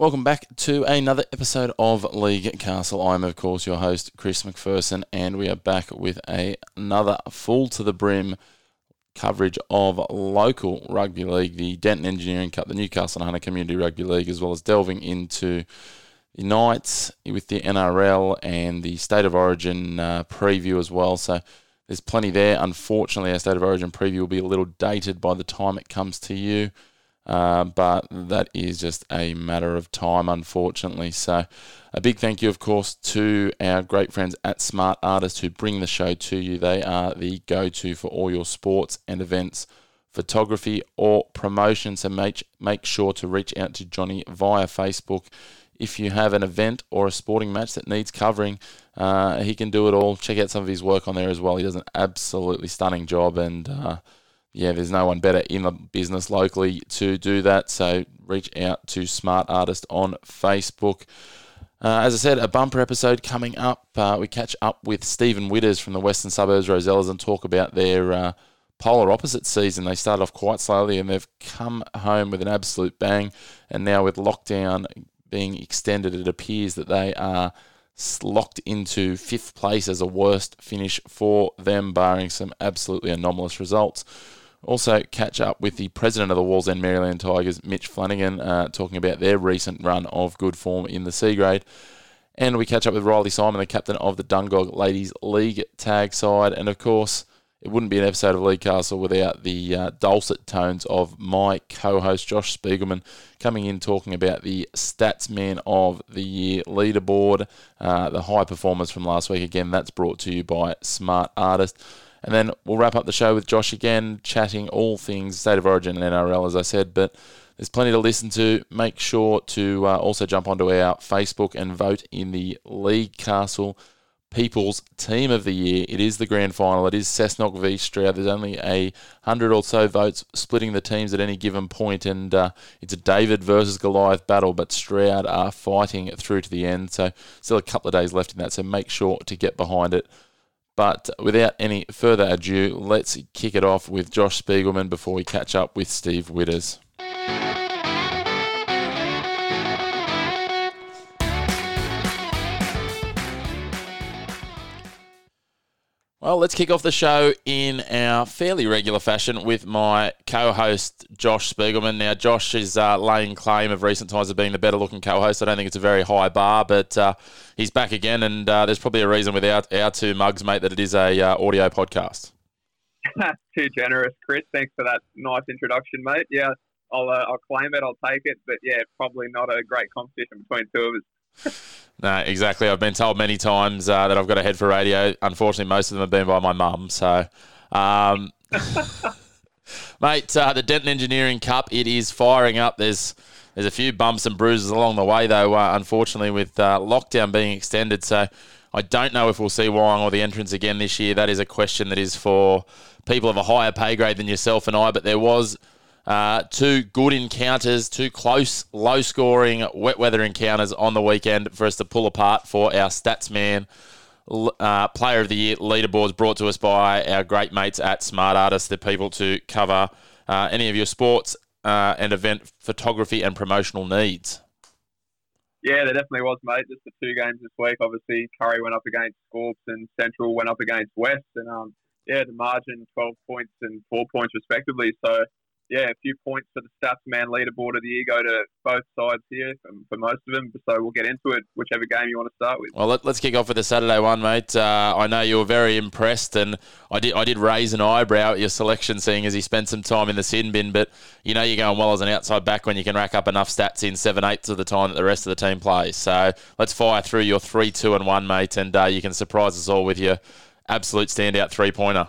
Welcome back to another episode of League Castle. I'm, of course, your host, Chris McPherson, and we are back with a, another full to the brim coverage of local rugby league, the Denton Engineering Cup, the Newcastle and Hunter Community Rugby League, as well as delving into the Knights with the NRL and the State of Origin uh, preview as well. So there's plenty there. Unfortunately, our State of Origin preview will be a little dated by the time it comes to you. Uh, but that is just a matter of time, unfortunately. So, a big thank you, of course, to our great friends at Smart Artist who bring the show to you. They are the go to for all your sports and events, photography, or promotion. So, make, make sure to reach out to Johnny via Facebook. If you have an event or a sporting match that needs covering, uh, he can do it all. Check out some of his work on there as well. He does an absolutely stunning job and. Uh, yeah, there's no one better in the business locally to do that. So reach out to Smart Artist on Facebook. Uh, as I said, a bumper episode coming up. Uh, we catch up with Stephen Widders from the Western Suburbs Rosellas and talk about their uh, polar opposite season. They started off quite slowly and they've come home with an absolute bang. And now, with lockdown being extended, it appears that they are locked into fifth place as a worst finish for them, barring some absolutely anomalous results. Also, catch up with the president of the Walls Wallsend Maryland Tigers, Mitch Flanagan, uh, talking about their recent run of good form in the C grade. And we catch up with Riley Simon, the captain of the Dungog Ladies League tag side. And of course, it wouldn't be an episode of League Castle without the uh, dulcet tones of my co host, Josh Spiegelman, coming in talking about the Stats Man of the Year leaderboard, uh, the high performance from last week. Again, that's brought to you by Smart Artist. And then we'll wrap up the show with Josh again, chatting all things State of Origin and NRL, as I said. But there's plenty to listen to. Make sure to uh, also jump onto our Facebook and vote in the League Castle People's Team of the Year. It is the grand final. It is Cessnock v Stroud. There's only a hundred or so votes splitting the teams at any given point, and uh, it's a David versus Goliath battle. But Stroud are fighting through to the end, so still a couple of days left in that. So make sure to get behind it. But without any further ado, let's kick it off with Josh Spiegelman before we catch up with Steve Widders. Well, let's kick off the show in our fairly regular fashion with my co-host Josh Spiegelman. Now, Josh is uh, laying claim of recent times of being the better-looking co-host. I don't think it's a very high bar, but uh, he's back again, and uh, there's probably a reason with our, our two mugs, mate, that it is a uh, audio podcast. That's Too generous, Chris. Thanks for that nice introduction, mate. Yeah, I'll uh, I'll claim it. I'll take it, but yeah, probably not a great competition between two of us. no, exactly. I've been told many times uh, that I've got a head for radio. Unfortunately, most of them have been by my mum. So, um, mate, uh, the Denton Engineering Cup it is firing up. There's there's a few bumps and bruises along the way, though. Uh, unfortunately, with uh, lockdown being extended, so I don't know if we'll see Wyong or the entrance again this year. That is a question that is for people of a higher pay grade than yourself and I. But there was uh, two good encounters, two close, low scoring, wet weather encounters on the weekend for us to pull apart for our stats man. Uh, player of the year leaderboards brought to us by our great mates at Smart Artists, the people to cover uh, any of your sports uh, and event photography and promotional needs. Yeah, there definitely was, mate. Just the two games this week. Obviously, Kurri went up against Scorps and Central went up against West. And um, yeah, the margin 12 points and four points respectively. So yeah, a few points for the stats man leaderboard of the year go to both sides here for, most of them. So we'll get into it, whichever game you want to start with. Well, let, us kick off with the Saturday one, mate. Uh, I know you were very impressed, and I did I did raise an eyebrow at your selection, seeing as he spent some time in the sin bin. But you know you're going well as an outside back when you can rack up enough stats in seven eighths of the time that the rest of the team plays. So let's fire through your three, two, and one, mate, and uh, you can surprise us all with your absolute standout three pointer.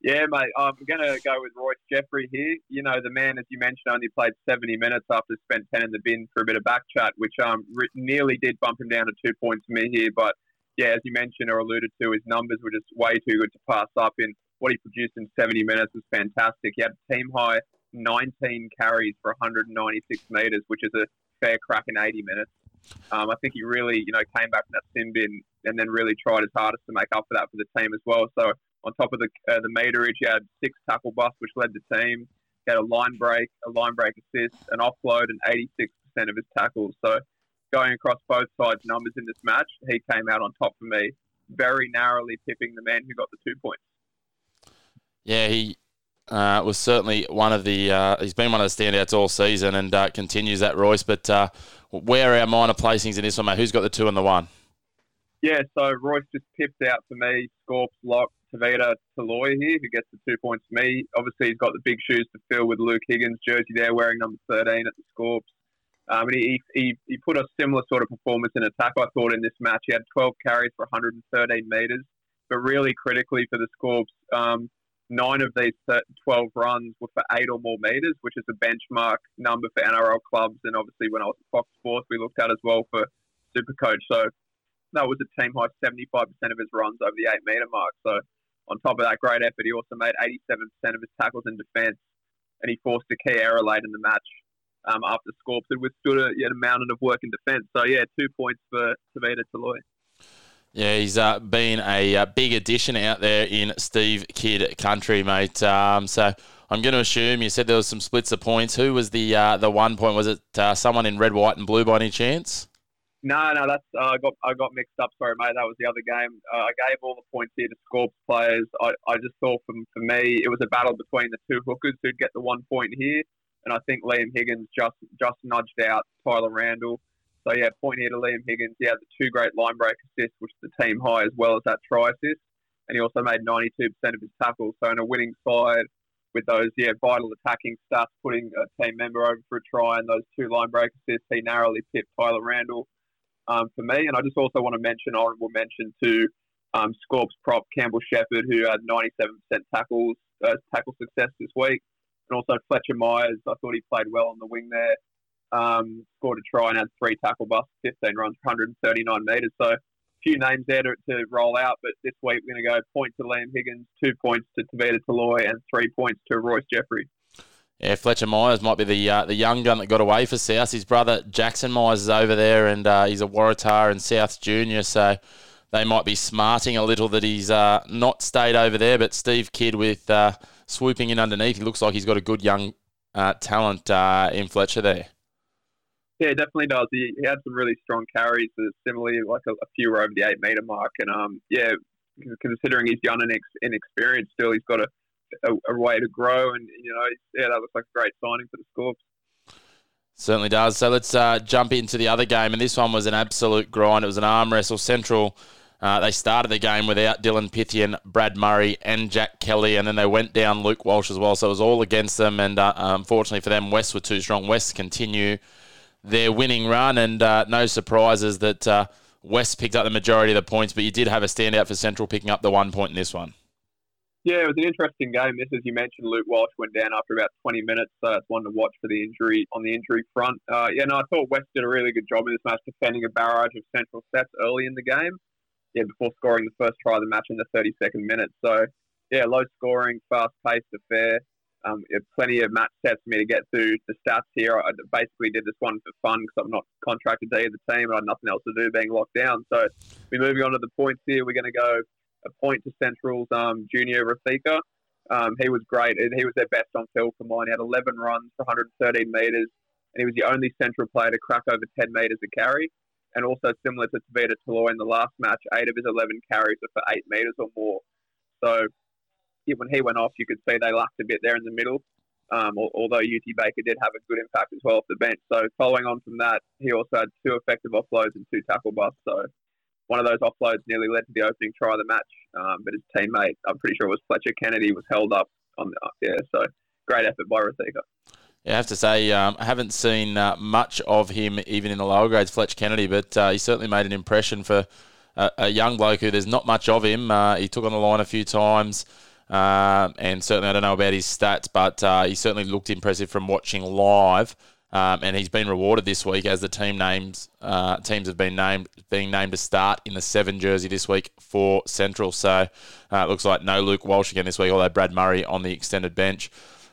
Yeah, mate. I'm going to go with Royce Jeffrey here. You know, the man, as you mentioned, only played 70 minutes after spent 10 in the bin for a bit of back chat, which um, nearly did bump him down to two points for me here. But yeah, as you mentioned or alluded to, his numbers were just way too good to pass up. In what he produced in 70 minutes was fantastic. He had team high 19 carries for 196 metres, which is a fair crack in 80 minutes. Um, I think he really, you know, came back from that sin bin and then really tried his hardest to make up for that for the team as well. So on top of the uh, the meterage, he had six tackle busts, which led the team. He had a line break, a line break assist, an offload, and 86% of his tackles. So going across both sides numbers in this match, he came out on top for me, very narrowly tipping the man who got the two points. Yeah, he uh, was certainly one of the. Uh, he's been one of the standouts all season and uh, continues that, Royce. But uh, where are our minor placings in this one, mate? Who's got the two and the one? Yeah, so Royce just pipped out for me. Scorps, Lock, Tavita, Taloy here, who gets the two points for me. Obviously, he's got the big shoes to fill with Luke Higgins' jersey there, wearing number 13 at the Scorps. Um, and he, he, he put a similar sort of performance in attack, I thought, in this match. He had 12 carries for 113 metres, but really critically for the Scorps, um, nine of these 12 runs were for eight or more metres, which is a benchmark number for NRL clubs. And obviously, when I was at Fox Sports, we looked at as well for Supercoach. So that was a team high 75% of his runs over the eight metre mark. So on top of that great effort, he also made 87% of his tackles in defence, and he forced a key error late in the match um, after Scorps had withstood a, yet a mountain of work in defence. So yeah, two points for Tavita Taloy. Yeah, he's uh, been a uh, big addition out there in Steve Kidd country, mate. Um, so I'm going to assume you said there was some splits of points. Who was the uh, the one point? Was it uh, someone in red, white, and blue by any chance? No, no, that's uh, I got I got mixed up. Sorry, mate. That was the other game. Uh, I gave all the points here to Scorps players. I, I just thought from for me it was a battle between the two hookers who'd get the one point here, and I think Liam Higgins just just nudged out Tyler Randall. So yeah, point here to Liam Higgins. He had the two great line break assists, which is the team high, as well as that try assist, and he also made 92% of his tackles. So in a winning side with those yeah vital attacking stats, putting a team member over for a try and those two line break assists, he narrowly pipped Tyler Randall um, for me. And I just also want to mention honourable mention to um, Scorps prop Campbell Shepherd, who had 97% tackles uh, tackle success this week, and also Fletcher Myers. I thought he played well on the wing there. Um, scored a try and had three tackle busts, 15 runs, 139 metres. So a few names there to, to roll out, but this week we're going to go point to Liam Higgins, two points to Tavita Taloy, and three points to Royce Jeffrey. Yeah, Fletcher Myers might be the uh, the young gun that got away for South. His brother Jackson Myers is over there, and uh, he's a Waratah and South junior, so they might be smarting a little that he's uh, not stayed over there. But Steve Kidd with uh, swooping in underneath, he looks like he's got a good young uh, talent uh, in Fletcher there. Yeah, definitely does. He, he had some really strong carries, similarly like a, a, few were over the eight meter mark, and um, yeah, considering he's young and inexperienced, still he's got a a, a, way to grow. And you know, yeah, that looks like a great signing for the Scorps. Certainly does. So let's uh, jump into the other game, and this one was an absolute grind. It was an arm wrestle. Central. Uh, they started the game without Dylan Pythian, Brad Murray, and Jack Kelly, and then they went down Luke Walsh as well. So it was all against them, and uh, unfortunately for them, West were too strong. West continue their winning run, and uh, no surprises that uh, West picked up the majority of the points, but you did have a standout for Central picking up the one point in this one. Yeah, it was an interesting game. This, as you mentioned, Luke Walsh went down after about 20 minutes, so it's one to watch for the injury on the injury front. Uh, yeah, no, I thought West did a really good job in this match, defending a barrage of central sets early in the game. Yeah, before scoring the first try of the match in the 32nd minute. So, yeah, low scoring, fast paced affair. Um, plenty of match sets for me to get through the stats here. I basically did this one for fun because I'm not contracted to either team and I had nothing else to do being locked down. So we're moving on to the points here. We're going to go a point to Central's um, junior Rafika. Um, he was great. He was their best on field for mine. He had 11 runs for 113 metres, and he was the only Central player to crack over 10 metres a carry. And also similar to Tavita Taloy in the last match, eight of his 11 carries were for eight metres or more. So when he went off, you could see they lacked a bit there in the middle. Um, although UT Baker did have a good impact as well off the bench. So following on from that, he also had two effective offloads and two tackle busts. So one of those offloads nearly led to the opening try of the match, um, but his teammate, I'm pretty sure it was Fletcher Kennedy, was held up on the, uh, yeah. So great effort by Rathika. Yeah, I have to say, um, I haven't seen uh, much of him even in the lower grades, Fletcher Kennedy, but uh, he certainly made an impression for a, a, young bloke who there's not much of him. Uh, he took on the line a few times. Um, and certainly, I don't know about his stats, but uh, he certainly looked impressive from watching live. Um, and he's been rewarded this week as the team names uh, teams have been named being named to start in the seven jersey this week for Central. So uh, it looks like no Luke Walsh again this week, although Brad Murray on the extended bench.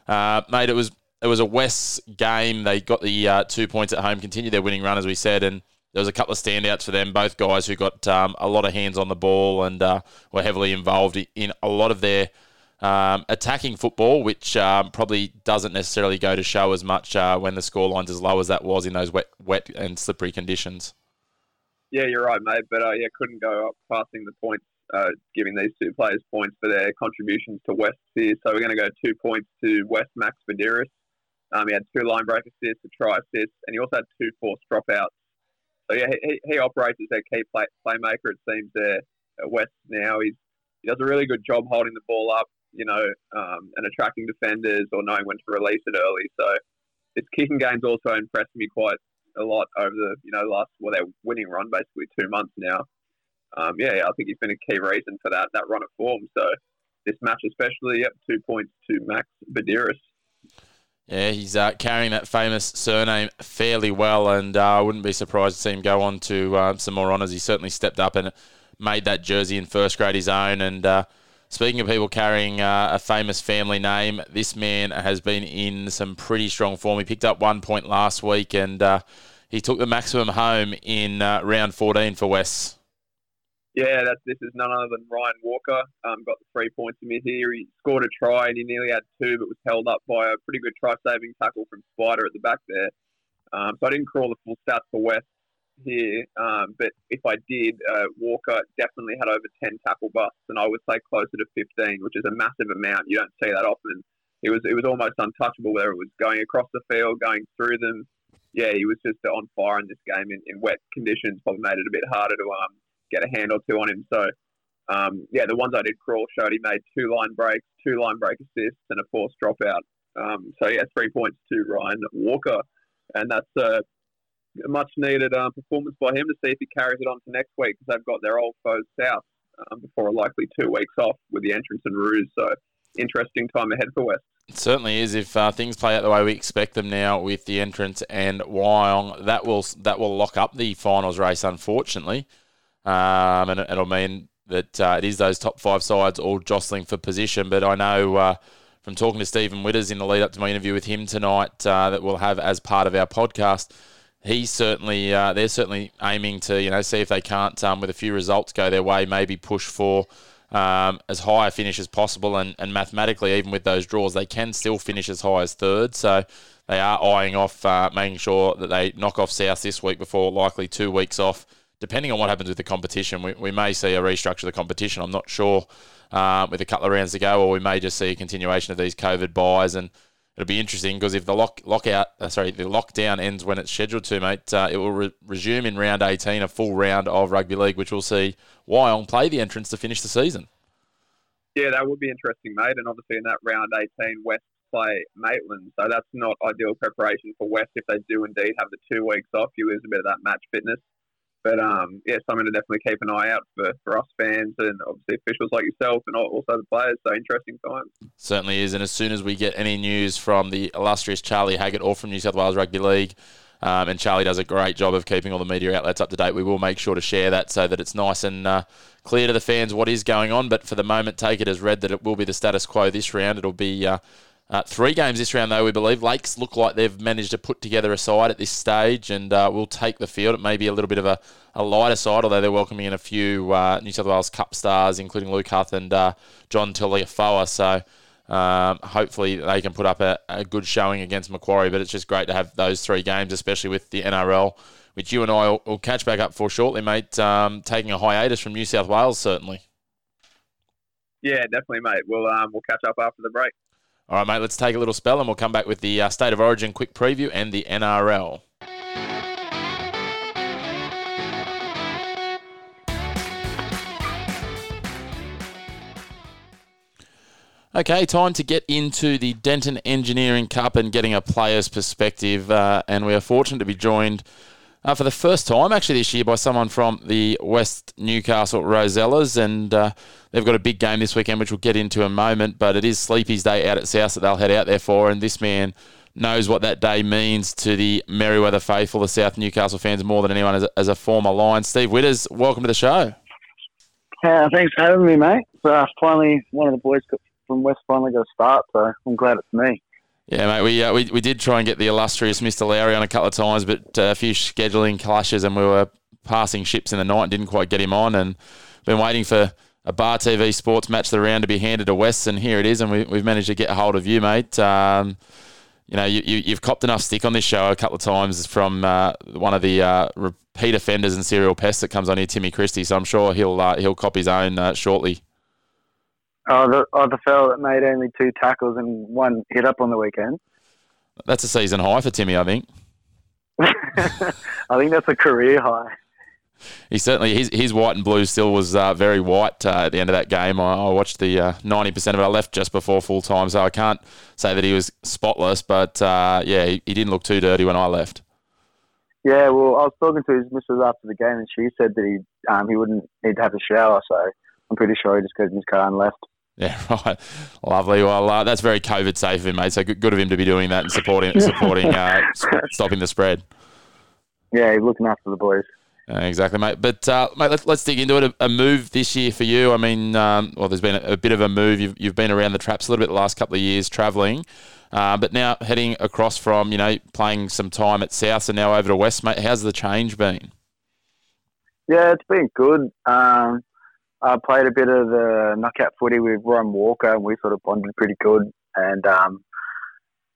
Uh, mate, it was it was a West game. They got the uh, two points at home, continued their winning run as we said, and there was a couple of standouts for them. Both guys who got um, a lot of hands on the ball and uh, were heavily involved in a lot of their um, attacking football, which um, probably doesn't necessarily go to show as much uh, when the scoreline's as low as that was in those wet, wet and slippery conditions. Yeah, you're right, mate. But uh, yeah, couldn't go up passing the points, uh, giving these two players points for their contributions to West here. So we're going to go two points to West Max Badiris. Um, he had two line break assists, a try assist, and he also had two forced dropouts. So yeah, he, he operates as their key play, playmaker. It seems there at West now. He's he does a really good job holding the ball up, you know, um, and attracting defenders or knowing when to release it early. So his kicking game's also impressed me quite a lot over the you know last well their winning run basically two months now. Um, yeah, I think he's been a key reason for that that run of form. So this match especially, yep, two points to Max Badiris. Yeah, he's uh, carrying that famous surname fairly well, and uh, I wouldn't be surprised to see him go on to uh, some more honours. He certainly stepped up and made that jersey in first grade his own. And uh, speaking of people carrying uh, a famous family name, this man has been in some pretty strong form. He picked up one point last week, and uh, he took the maximum home in round 14 for West. Yeah, that's, this is none other than Ryan Walker. Um, got the three points in here. He scored a try and he nearly had two, but was held up by a pretty good try-saving tackle from Spider at the back there. Um, so I didn't crawl the full stats for West here, um, but if I did, uh, Walker definitely had over 10 tackle busts, and I would say closer to 15, which is a massive amount. You don't see that often. It was it was almost untouchable, whether it was going across the field, going through them. Yeah, he was just on fire in this game in, in wet conditions. Probably made it a bit harder to um, get a hand or two on him. So, um, yeah, the ones I did crawl showed he made two line breaks, two line break assists, and a forced dropout. Um, so, yeah, three points to Ryan Walker. And that's a much needed uh, performance by him to see if he carries it on to next week because they've got their old foes south um, before a likely two weeks off with the entrance and ruse. So, interesting time ahead for West. It certainly is. If uh, things play out the way we expect them now with the entrance and Wyong, that will that will lock up the finals race. Unfortunately, um, and it'll mean that uh, it is those top five sides all jostling for position. But I know uh, from talking to Stephen Witters in the lead up to my interview with him tonight uh, that we'll have as part of our podcast. He's certainly uh, they're certainly aiming to you know see if they can't um, with a few results go their way maybe push for um, as high a finish as possible and, and mathematically even with those draws they can still finish as high as third so they are eyeing off uh, making sure that they knock off South this week before likely two weeks off depending on what happens with the competition, we, we may see a restructure of the competition. I'm not sure uh, with a couple of rounds to go, or we may just see a continuation of these COVID buys. And it'll be interesting because if the lock lockout, uh, sorry, the lockdown ends when it's scheduled to, mate, uh, it will re- resume in round 18, a full round of rugby league, which will see Wyong play the entrance to finish the season. Yeah, that would be interesting, mate. And obviously in that round 18, West play Maitland, so that's not ideal preparation for West if they do indeed have the two weeks off. You lose a bit of that match fitness. But um, yeah, something to definitely keep an eye out for, for us fans and obviously officials like yourself and also the players. So interesting times. Certainly is. And as soon as we get any news from the illustrious Charlie Haggett or from New South Wales Rugby League, um, and Charlie does a great job of keeping all the media outlets up to date. We will make sure to share that so that it's nice and uh, clear to the fans what is going on. But for the moment, take it as read that it will be the status quo this round. It'll be uh, uh, three games this round, though, we believe. Lakes look like they've managed to put together a side at this stage and uh, will take the field. It may be a little bit of a, a lighter side, although they're welcoming in a few uh, New South Wales Cup stars, including Luke Huth and uh, John Taliafoa. So um, hopefully they can put up a, a, good showing against Macquarie. But it's just great to have those three games, especially with the NRL, which you and I will, will catch back up for shortly, mate. Um, taking a hiatus from New South Wales, certainly. Yeah, definitely, mate. We'll um, we'll catch up after the break. All right, mate, let's take a little spell and we'll come back with the uh, State of Origin quick preview and the NRL. Okay, time to get into the Denton Engineering Cup and getting a player's perspective. Uh, and we are fortunate to be joined uh, for the first time actually this year by someone from the West Newcastle Rosellas, and uh, they've got a big game this weekend, which we'll get into in a moment. But it is Sleepy's Day out at South that they'll head out there for, and this man knows what that day means to the Merewether faithful, the South Newcastle fans, more than anyone as a, as a former Lion. Steve Witters, welcome to the show. Yeah, thanks for having me, mate. Uh, finally, one of the boys from West finally got a start, so I'm glad it's me. Yeah, mate. We, uh, we we did try and get the illustrious Mr. Lowry on a couple of times, but uh, a few scheduling clashes, and we were passing ships in the night and didn't quite get him on. And been waiting for a Bar TV Sports match the round to be handed to West, and here it is. And we, we've managed to get a hold of you, mate. Um, you know, you, you, have copped enough stick on this show a couple of times from uh, one of the uh, repeat offenders and serial pests that comes on here, Timmy Christie. So I'm sure he'll uh, he'll cop his own uh, shortly. Oh, the, oh, the fellow that made only two tackles and one hit up on the weekend. That's a season high for Timmy, I think. I think that's a career high. He certainly his his white and blue still was uh, very white uh, at the end of that game. I, I watched the uh, ninety percent of it. I left just before full time, so I can't say that he was spotless. But uh, yeah, he, he, didn't look too dirty when I left. Yeah, well, I was talking to his missus after the game, and she said that he um, he wouldn't need to have a shower, so I'm pretty sure he just got in his car and left. Yeah, right. Lovely. Well, uh, that's very COVID safe of him, mate. So good, good of him to be doing that and supporting supporting uh, stopping the spread. Yeah, he's looking after the boys. Uh, exactly, mate. But uh, mate, let's, let's dig into it. A, a, move this year for you. I mean, um, well, there's been a, a, bit of a move. You've, you've been around the traps a little bit the last couple of years, travelling, uh, but now heading across from you know playing some time at South and now over to West, mate. How's the change been? Yeah, it's been good. Um, I played a bit of the knockout footy with Ron Walker, and we sort of bonded pretty good. And um,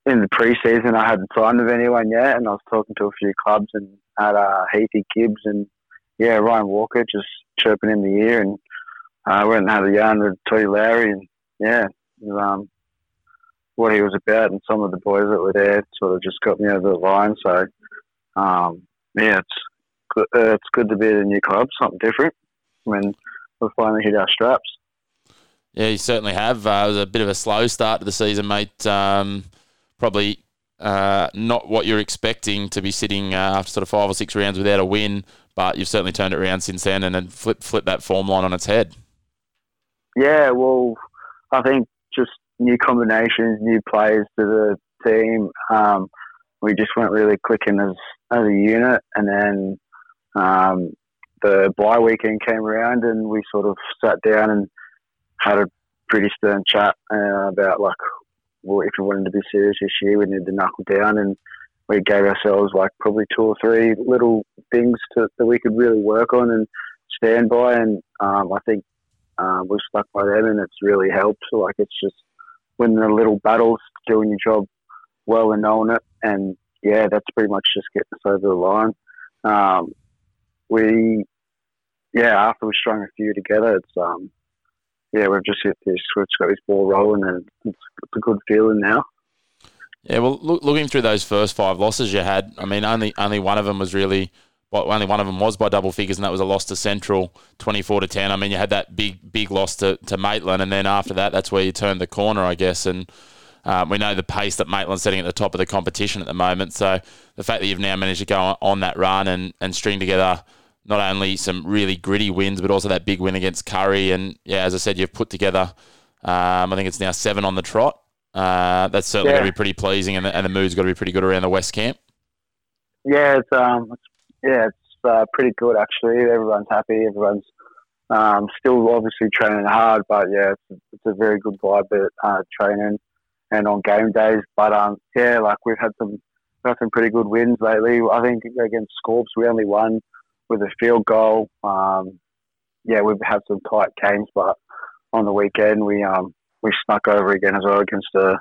in the preseason, I hadn't signed with anyone yet, and I was talking to a few clubs and had uh, Heathy Gibbs and yeah, Ryan Walker just chirping in the ear, and I uh, went and had a yarn with Tony Lowry, and yeah, um, what he was about, and some of the boys that were there sort of just got me over the line. So um, yeah, it's it's good to be at a new club, something different. When we finally hit our straps. Yeah, you certainly have. Uh, it was a bit of a slow start to the season, mate. Um, probably uh, not what you're expecting to be sitting uh, after sort of five or six rounds without a win, but you've certainly turned it around since then and then flipped flip that form line on its head. Yeah, well, I think just new combinations, new players to the team. Um, we just weren't really clicking as as a unit, and then um, the bye weekend came around and we sort of sat down and had a pretty stern chat uh, about like, well, if we wanted to be serious this year, we needed to knuckle down and we gave ourselves like probably two or three little things to, that we could really work on and stand by. And um, I think um, we've stuck by them and it's really helped. Like it's just winning the little battles, doing your job well and knowing it. And yeah, that's pretty much just getting us over the line. Um, we, yeah, after we strung a few together, it's um, yeah, we've just hit this, we've got this ball rolling, and it's, it's a good feeling now. Yeah, well, look, looking through those first five losses you had, I mean, only only one of them was really, well, only one of them was by double figures, and that was a loss to Central, twenty four to ten. I mean, you had that big big loss to to Maitland, and then after that, that's where you turned the corner, I guess, and. Um, we know the pace that Maitland's setting at the top of the competition at the moment. So the fact that you've now managed to go on that run and, and string together not only some really gritty wins, but also that big win against Kurri. And yeah, as I said, you've put together, um, I think it's now seven on the trot. Uh, that's certainly yeah. going to be pretty pleasing, and the, and the mood's got to be pretty good around the West Camp. Yeah, it's um, it's, yeah, it's uh, pretty good actually. Everyone's happy. Everyone's um, still obviously training hard, but yeah, it's, it's a very good vibe at uh, training and on game days. But um, yeah, like we've had some some pretty good wins lately. I think against Scorps we only won with a field goal. Um, yeah, we've had some tight games, but on the weekend we um, we snuck over again as well against a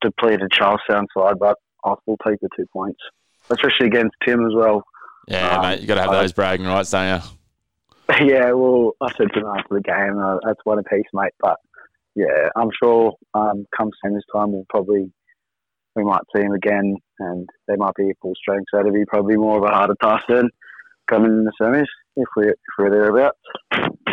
depleted Charlestown side. But I'll still take the two points, especially against Tim as well. Yeah, um, mate, you got to have those bragging rights, don't you? Yeah, well, I said to him after the game, uh, that's one apiece, mate. But yeah, I'm sure um, come semis time we'll probably we might see him again, and they might be a full strength. So it'll be probably more of a harder task then coming in the semis if we if we're thereabouts.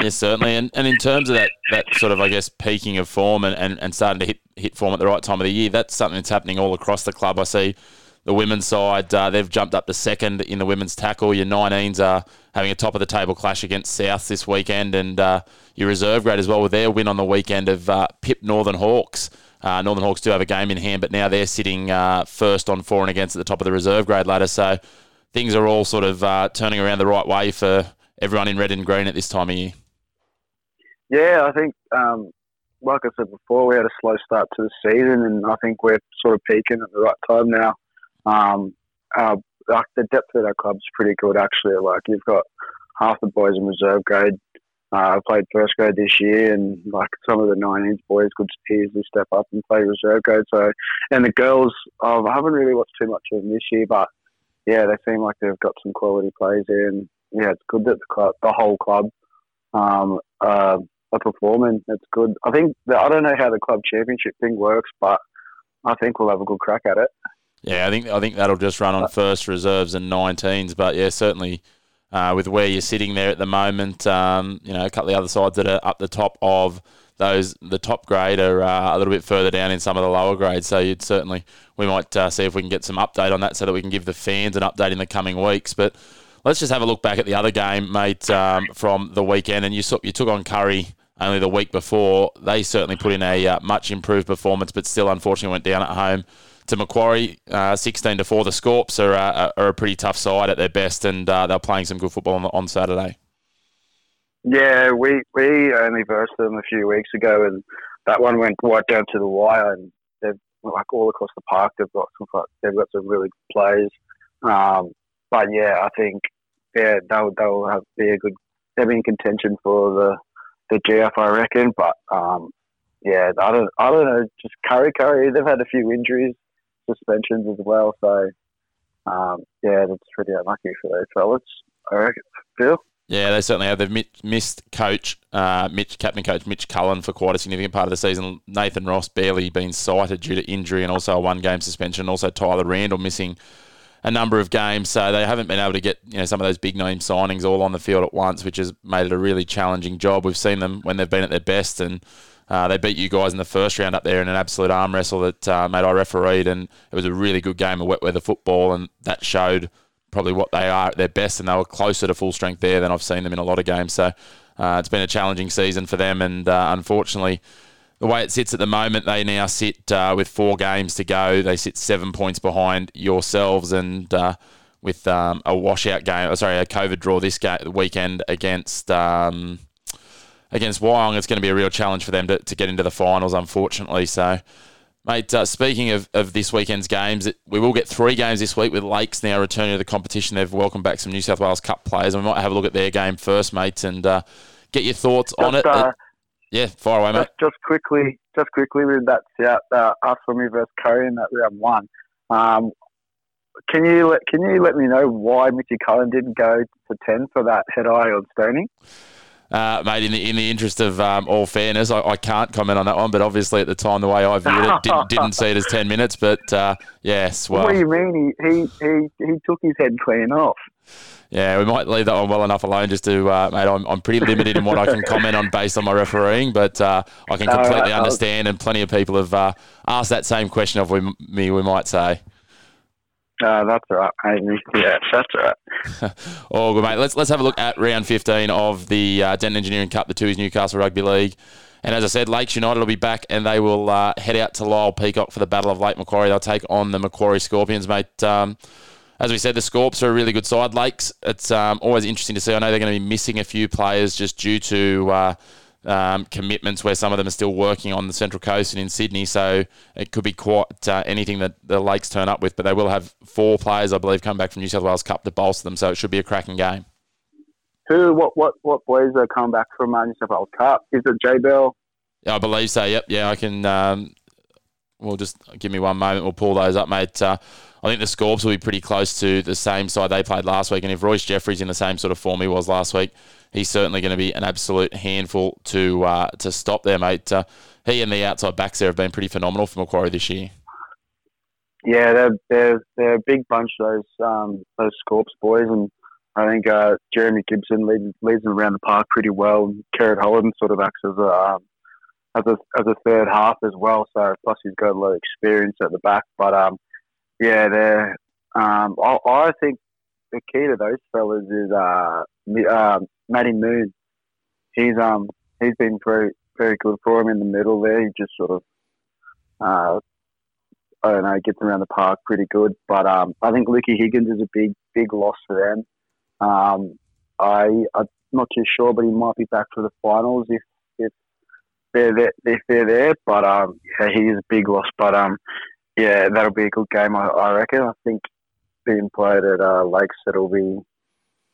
Yes, certainly. And and in terms of that that sort of I guess peaking of form and, and, and starting to hit hit form at the right time of the year, that's something that's happening all across the club. I see the women's side, uh, they've jumped up to second in the women's tackle. Your 19s are having a top of the table clash against South this weekend, and uh, your reserve grade as well with their win on the weekend of uh, Pip Northern Hawks. Uh, Northern Hawks do have a game in hand, but now they're sitting uh, first on for and against at the top of the reserve grade ladder. So things are all sort of uh, turning around the right way for everyone in red and green at this time of year. Yeah, I think, um, like I said before, we had a slow start to the season, and I think we're sort of peaking at the right time now. Um, our, like the depth of our club's pretty good, actually. Like you've got half the boys in reserve grade. Uh, played first grade this year, and like some of the 19s boys could easily step up and play reserve grade. So, and the girls, um, I haven't really watched too much of them this year, but yeah, they seem like they've got some quality players there, and yeah, it's good that the club, the whole club, um, uh, are performing. It's good. I think that, I don't know how the club championship thing works, but I think we'll have a good crack at it. Yeah, I think I think that'll just run on first reserves and 19s, but yeah, certainly uh, with where you're sitting there at the moment. Um, you know, a couple of the other sides that are up the top of those, the top grade are uh, a little bit further down in some of the lower grades. So you'd certainly, we might uh, see if we can get some update on that so that we can give the fans an update in the coming weeks. But let's just have a look back at the other game, mate, um, from the weekend. And you, you took on Kurri only the week before. They certainly put in a uh, much improved performance, but still unfortunately went down at home to Macquarie, uh, 16 to 4. The Scorps are, uh, are a pretty tough side at their best, and uh, they're playing some good football on, on Saturday. Yeah, we, we only versed them a few weeks ago, and that one went right down to the wire. And they've like all across the park, they've got some they've got some really good players. Um, but yeah, I think yeah they'll they'll have, be a good they'll be in contention for the the GF, I reckon. But um, yeah, I don't I don't know. Just Kurri Kurri, they've had a few injuries suspensions as well. So, um, yeah, that's pretty unlucky for those fellas, I reckon. Phil? Yeah, they certainly have. They've missed coach, uh, Mitch, captain coach Mitch Cullen for quite a significant part of the season. Nathan Ross barely been cited due to injury and also a one game suspension. Also, Tyler Randall missing a number of games. So they haven't been able to get you know some of those big name signings all on the field at once, which has made it a really challenging job. We've seen them when they've been at their best and uh, they beat you guys in the first round up there in an absolute arm wrestle that uh, made I refereed, and it was a really good game of wet weather football, and that showed probably what they are at their best, and they were closer to full strength there than I've seen them in a lot of games. So uh, it's been a challenging season for them, and uh, unfortunately, the way it sits at the moment, they now sit uh, with four games to go. They sit seven points behind yourselves, and uh, with um, a washout game, sorry, a COVID draw this weekend against. Um, against Wyong, it's going to be a real challenge for them to, to get into the finals, unfortunately. So, mate, uh, speaking of, of this weekend's games, we will get three games this week with Lakes now returning to the competition. They've welcomed back some New South Wales Cup players, and we might have a look at their game first, mate, and uh, get your thoughts just, on it. Uh, yeah, fire away, just, mate. Just quickly, just quickly with that South, uh, us for me versus Kurri in that round one. Um, can you let can you let me know why Mitchy Cullen didn't go to ten for that head eye on Stoning? Uh, mate, in the in the interest of um, all fairness, I, I, can't comment on that one. But obviously, at the time, the way I viewed it, did, didn't see it as ten minutes. But uh, yes, well, what do you mean? He, he he he took his head clean off. Yeah, we might leave that one well enough alone. Just to, uh, mate, I'm, I'm pretty limited in what I can comment on based on my refereeing, but uh, I can completely understand, and plenty of people have uh, asked that same question of me. We might say. Uh, that's all right, mate. Yeah, that's all right. oh, good, mate. Let's, let's have a look at round 15 of the uh, Denton Engineering Cup, the Tooheys Newcastle Rugby League. And as I said, Lakes United will be back and they will uh, head out to Lyall Peacock for the Battle of Lake Macquarie. They'll take on the Macquarie Scorpions, mate. Um, as we said, the Scorps are a really good side. Lakes, it's um, always interesting to see. I know they're going to be missing a few players just due to uh, um, commitments where some of them are still working on the Central Coast and in Sydney. So it could be quite uh, anything that the Lakes turn up with. But they will have four players, I believe, come back from New South Wales Cup to bolster them. So it should be a cracking game. Who? What? What? What boys are coming back from uh, New South Wales Cup? Is it J Bell? Yeah, I believe so. Yep. Yeah, I can. Um, we'll just give me one moment. We'll pull those up, mate. Uh, I think the Scorps will be pretty close to the same side they played last week. And if Royce Jeffrey's in the same sort of form he was last week, he's certainly going to be an absolute handful to uh, to stop there, mate. Uh, he and the outside backs there have been pretty phenomenal for Macquarie this year. Yeah, they're they're, they're a big bunch those um, those Scorps boys, and I think uh, Jeremy Gibson leads, leads them around the park pretty well. Carrot Holland sort of acts as a um, as a as a third half as well. So plus he's got a lot of experience at the back, but um, yeah, they're. Um, I, I think the key to those fellas is uh, uh, Matty Moon. He's um he's been very very good for him in the middle there. He just sort of uh, I don't know gets around the park pretty good. But um, I think Lukey Higgins is a big big loss for them. Um, I I'm not too sure, but he might be back for the finals if if they're there, if they're there. But um, yeah, he is a big loss. But um, yeah, that'll be a good game. I, I reckon. I think being played at uh, Lakes, it'll be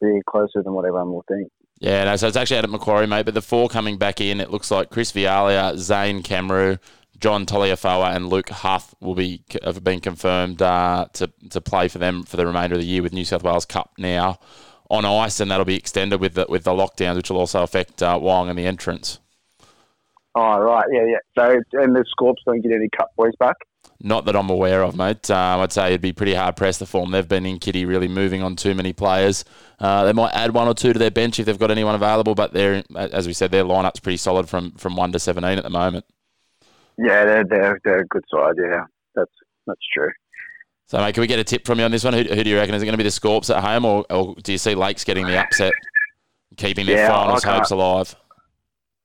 be closer than what everyone will think. Yeah, no, so it's actually out at Macquarie, mate. But the four coming back in, it looks like Chris Vialia, Zane Camru, John Toliafoa, and Luke Huth will be have been confirmed uh, to to play for them for the remainder of the year with New South Wales Cup now on ice, and that'll be extended with the with the lockdowns, which will also affect uh, Wyong and the entrance. Oh right, yeah, yeah. So and the Scorps don't get any cup boys back. Not that I'm aware of, mate. Um, I'd say it'd be pretty hard pressed the form they've been in, Kitty, really moving on too many players. Uh, they might add one or two to their bench if they've got anyone available, but they're, as we said, their lineup's pretty solid from, from 1 to 17 at the moment. Yeah, they're they're, they're a good side. Yeah, that's that's true. So, mate, can we get a tip from you on this one? Who, who do you reckon? Is it going to be the Scorps at home, or, or do you see Lakes getting the upset, keeping their Yeah, finals hopes alive?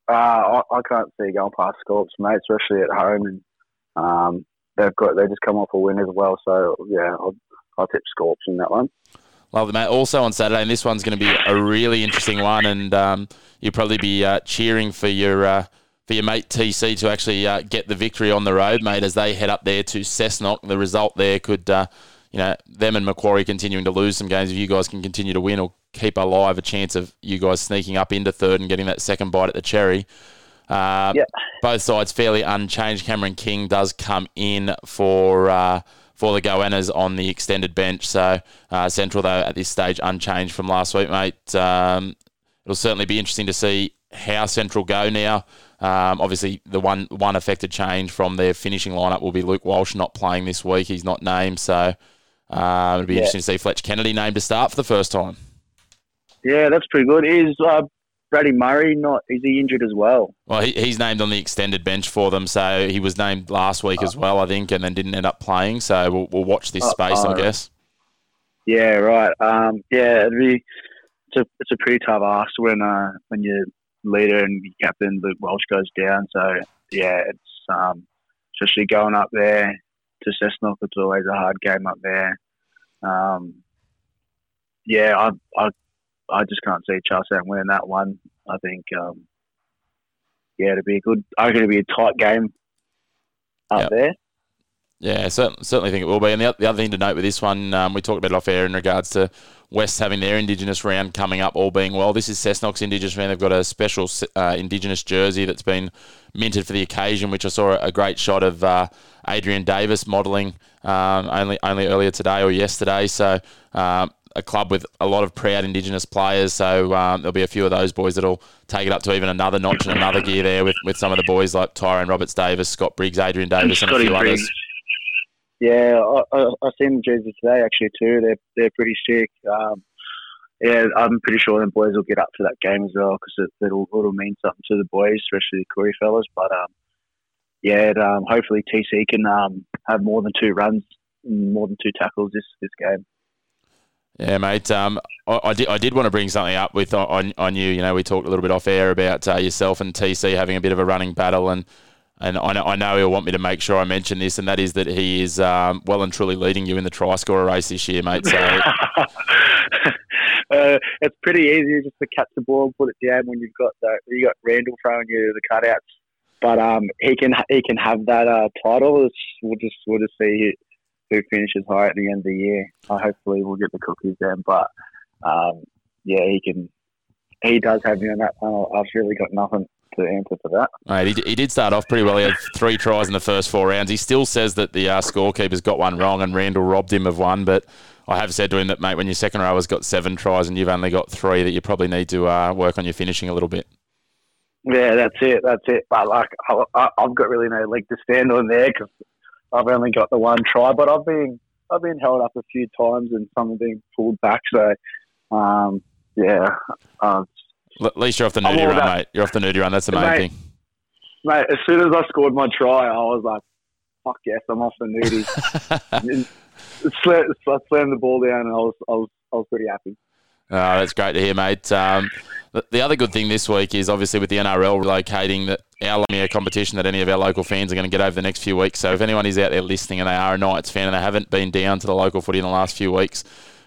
Uh, I, I can't see going past Scorps, mate, especially at home. And um, they've got they just come off a win as well. So yeah, I'll, tip Scorps in that one. Lovely, mate. Also on Saturday, and this one's going to be a really interesting one, and um, you'll probably be uh, cheering for your uh, for your mate TC to actually uh, get the victory on the road, mate, as they head up there to Cessnock. The result there could, uh, you know, them and Macquarie continuing to lose some games. If you guys can continue to win or keep alive a chance of you guys sneaking up into third and getting that second bite at the cherry. Uh, Yep. Both sides fairly unchanged. Cameron King does come in for uh, for the Goannas on the extended bench. So uh, Central, though, at this stage unchanged from last week, mate. Um, it'll certainly be interesting to see how Central go now. Um, obviously, the one one affected change from their finishing lineup will be Luke Walsh not playing this week. He's not named, so um, it'll be Yeah. interesting to see Fletch Kennedy named to start for the first time. Yeah, that's pretty good. Is uh, Brady Murray not? Is he injured as well? Well, he, he's named on the extended bench for them, so he was named last week as well, I think, and then didn't end up playing. So we'll, we'll watch this Oh, space, I oh. guess. Yeah, right. Um, yeah, it'd be it's a it's a pretty tough ask when uh when your leader and your captain Luke Walsh goes down. So yeah, it's um especially going up there to Cessnock. It's always a hard game up there. Um, yeah, I I I just can't see Charlestown winning that one. I think um, yeah, it'll be a good. I reckon it'd be a tight game up Yep. there. Yeah, certainly, certainly think it will be. And the, the other thing to note with this one, um, we talked about it off air in regards to West having their Indigenous round coming up, all being well. This is Cessnock's Indigenous round. They've got a special uh, Indigenous jersey that's been minted for the occasion, which I saw a great shot of uh, Adrian Davis modelling um, only only earlier today or yesterday. So um, a club with a lot of proud Indigenous players. So um, there'll be a few of those boys that'll take it up to even another notch and another gear there with, with some of the boys like Tyrone Roberts Davis, Scott Briggs, Adrian Davis, and a Scotty few Briggs. others. Yeah, I, I, I seen the jerseys today actually too. They're they're pretty sick. Um, yeah, I'm pretty sure them boys will get up to that game as well because it, it'll it'll mean something to the boys, especially the Koori fellas. But um, yeah, it, um, hopefully TC can um, have more than two runs, more than two tackles this this game. Yeah, mate. Um, I, I did. I did want to bring something up with on, on you. You know, we talked a little bit off air about uh, yourself and TC having a bit of a running battle, and and I know, I know he'll want me to make sure I mention this, and that is that he is um, well and truly leading you in the try scorer race this year, mate. So uh, it's pretty easy just to catch the ball and put it down when you've got the, you got Randall throwing you the cutouts. But um, he can he can have that uh, title. It's, we'll just we'll just see who, finishes high at the end of the year. Uh, hopefully, we'll get the cookies then. But um, yeah, he can. He does have me on that panel. I've really got nothing to answer for that. Mate, he, he did start off pretty well. He had three tries in the first four rounds. He still says that the uh, scorekeeper's got one wrong and Randall robbed him of one. But I have said to him that, mate, when your second rower's got seven tries and you've only got three, that you probably need to uh, work on your finishing a little bit. Yeah, that's it. That's it. But like, I, I- I've got really no leg to stand on there because I've only got the one try. But I've been I've been held up a few times and some have been pulled back. So, um, yeah, L- at least you're off the nudie run, about- mate. You're off the nudie run. That's the main Mate. thing. mate. As soon as I scored my try, I was like, "Fuck yes, I'm off the nudies." slam, I slammed the ball down, and I was I was I was pretty happy. Oh, that's great to hear, mate. Um, the, the other good thing this week is obviously with the NRL relocating that our a competition that any of our local fans are going to get over the next few weeks. So if anyone is out there listening and they are a Knights fan and they haven't been down to the local footy in the last few weeks,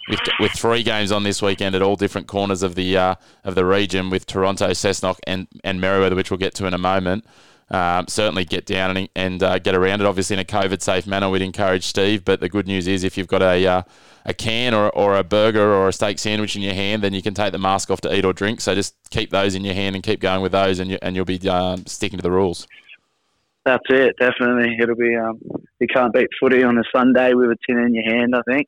with, with three games on this weekend at all different corners of the uh, of the region with Toronto, Cessnock, and and Merewether, which we'll get to in a moment. Um, certainly get down and, and uh, get around it. Obviously, in a COVID safe manner, we'd encourage Steve. But the good news is, if you've got a uh, a can or, or a burger or a steak sandwich in your hand, then you can take the mask off to eat or drink. So just keep those in your hand and keep going with those, and you and you'll be um, sticking to the rules. That's it, definitely. It'll be um, you can't beat footy on a Sunday with a tin in your hand. I think.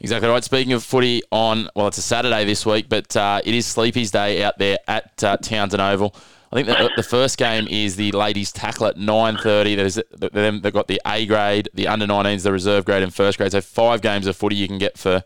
Exactly right. Speaking of footy on, well, it's a Saturday this week, but uh, it is Sleepy's Day out there at uh, Townson Oval. I think the, the first game is the ladies tackle at nine thirty. There's them. They've got the A grade, the under 19s, the reserve grade, and first grade. So five games of footy you can get for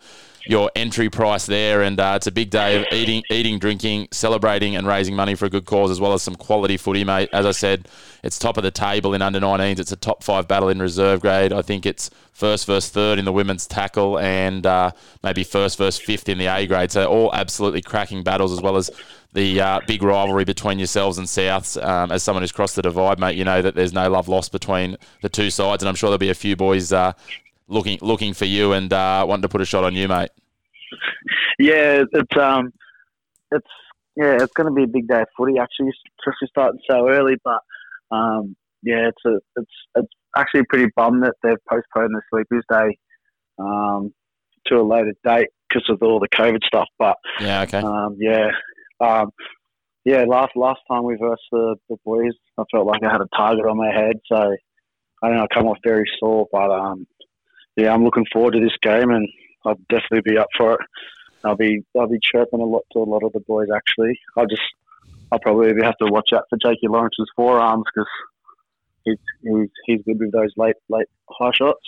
your entry price there, and uh, it's a big day of eating, eating, drinking, celebrating, and raising money for a good cause, as well as some quality footy, mate. As I said, it's top of the table in under 19s. It's a top five battle in reserve grade. I think it's first versus third in the women's tackle, and uh, maybe first versus fifth in the A grade. So all absolutely cracking battles, as well as the uh, big rivalry between yourselves and Souths. Um, as someone who's crossed the divide, mate, you know that there's no love lost between the two sides, and I'm sure there'll be a few boys uh, looking looking for you and uh, wanting to put a shot on you, mate. Yeah, it's um, it's yeah, it's going to be a big day of footy. Actually, especially starting so early, but um, yeah, it's a it's it's actually pretty bummed that they've postponed the Sleepers Day um, to a later date because of all the COVID stuff. But yeah, okay, um, yeah, um, yeah, last last time we versed the, the boys, I felt like I had a target on my head, so I don't know, I come off very sore. But um, yeah, I'm looking forward to this game, and I'll definitely be up for it. I'll be I'll be chirping a lot to a lot of the boys. Actually, I'll just I'll probably have to watch out for Jakey Lawrence's forearms because he's, he's he's good with those late late high shots.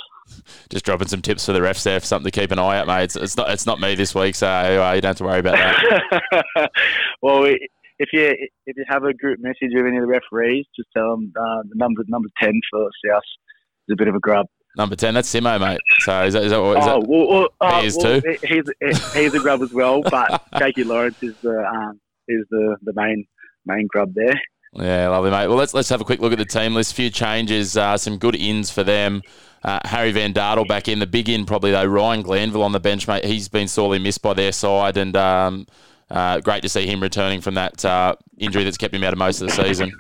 Just dropping some tips for the refs there, for something to keep an eye out, mate. It's, it's not it's not me this week, so uh, you don't have to worry about that. well, if you if you have a group message with any of the referees, just tell them uh, the number number ten for South is a bit of a grub. Number ten, that's Simo, mate. So is that is that, is oh, that well, well, oh, he is well, too? He's he's a grub as well, but Jakey Lawrence is the um, is the, the main main grub there. Yeah, lovely, mate. Well, let's let's have a quick look at the team list. Few changes, uh, some good ins for them. Uh, Harry Van Dartel back in. The big in probably though. Ryan Glanville on the bench, mate. He's been sorely missed by their side, and um, uh, great to see him returning from that uh, injury that's kept him out of most of the season.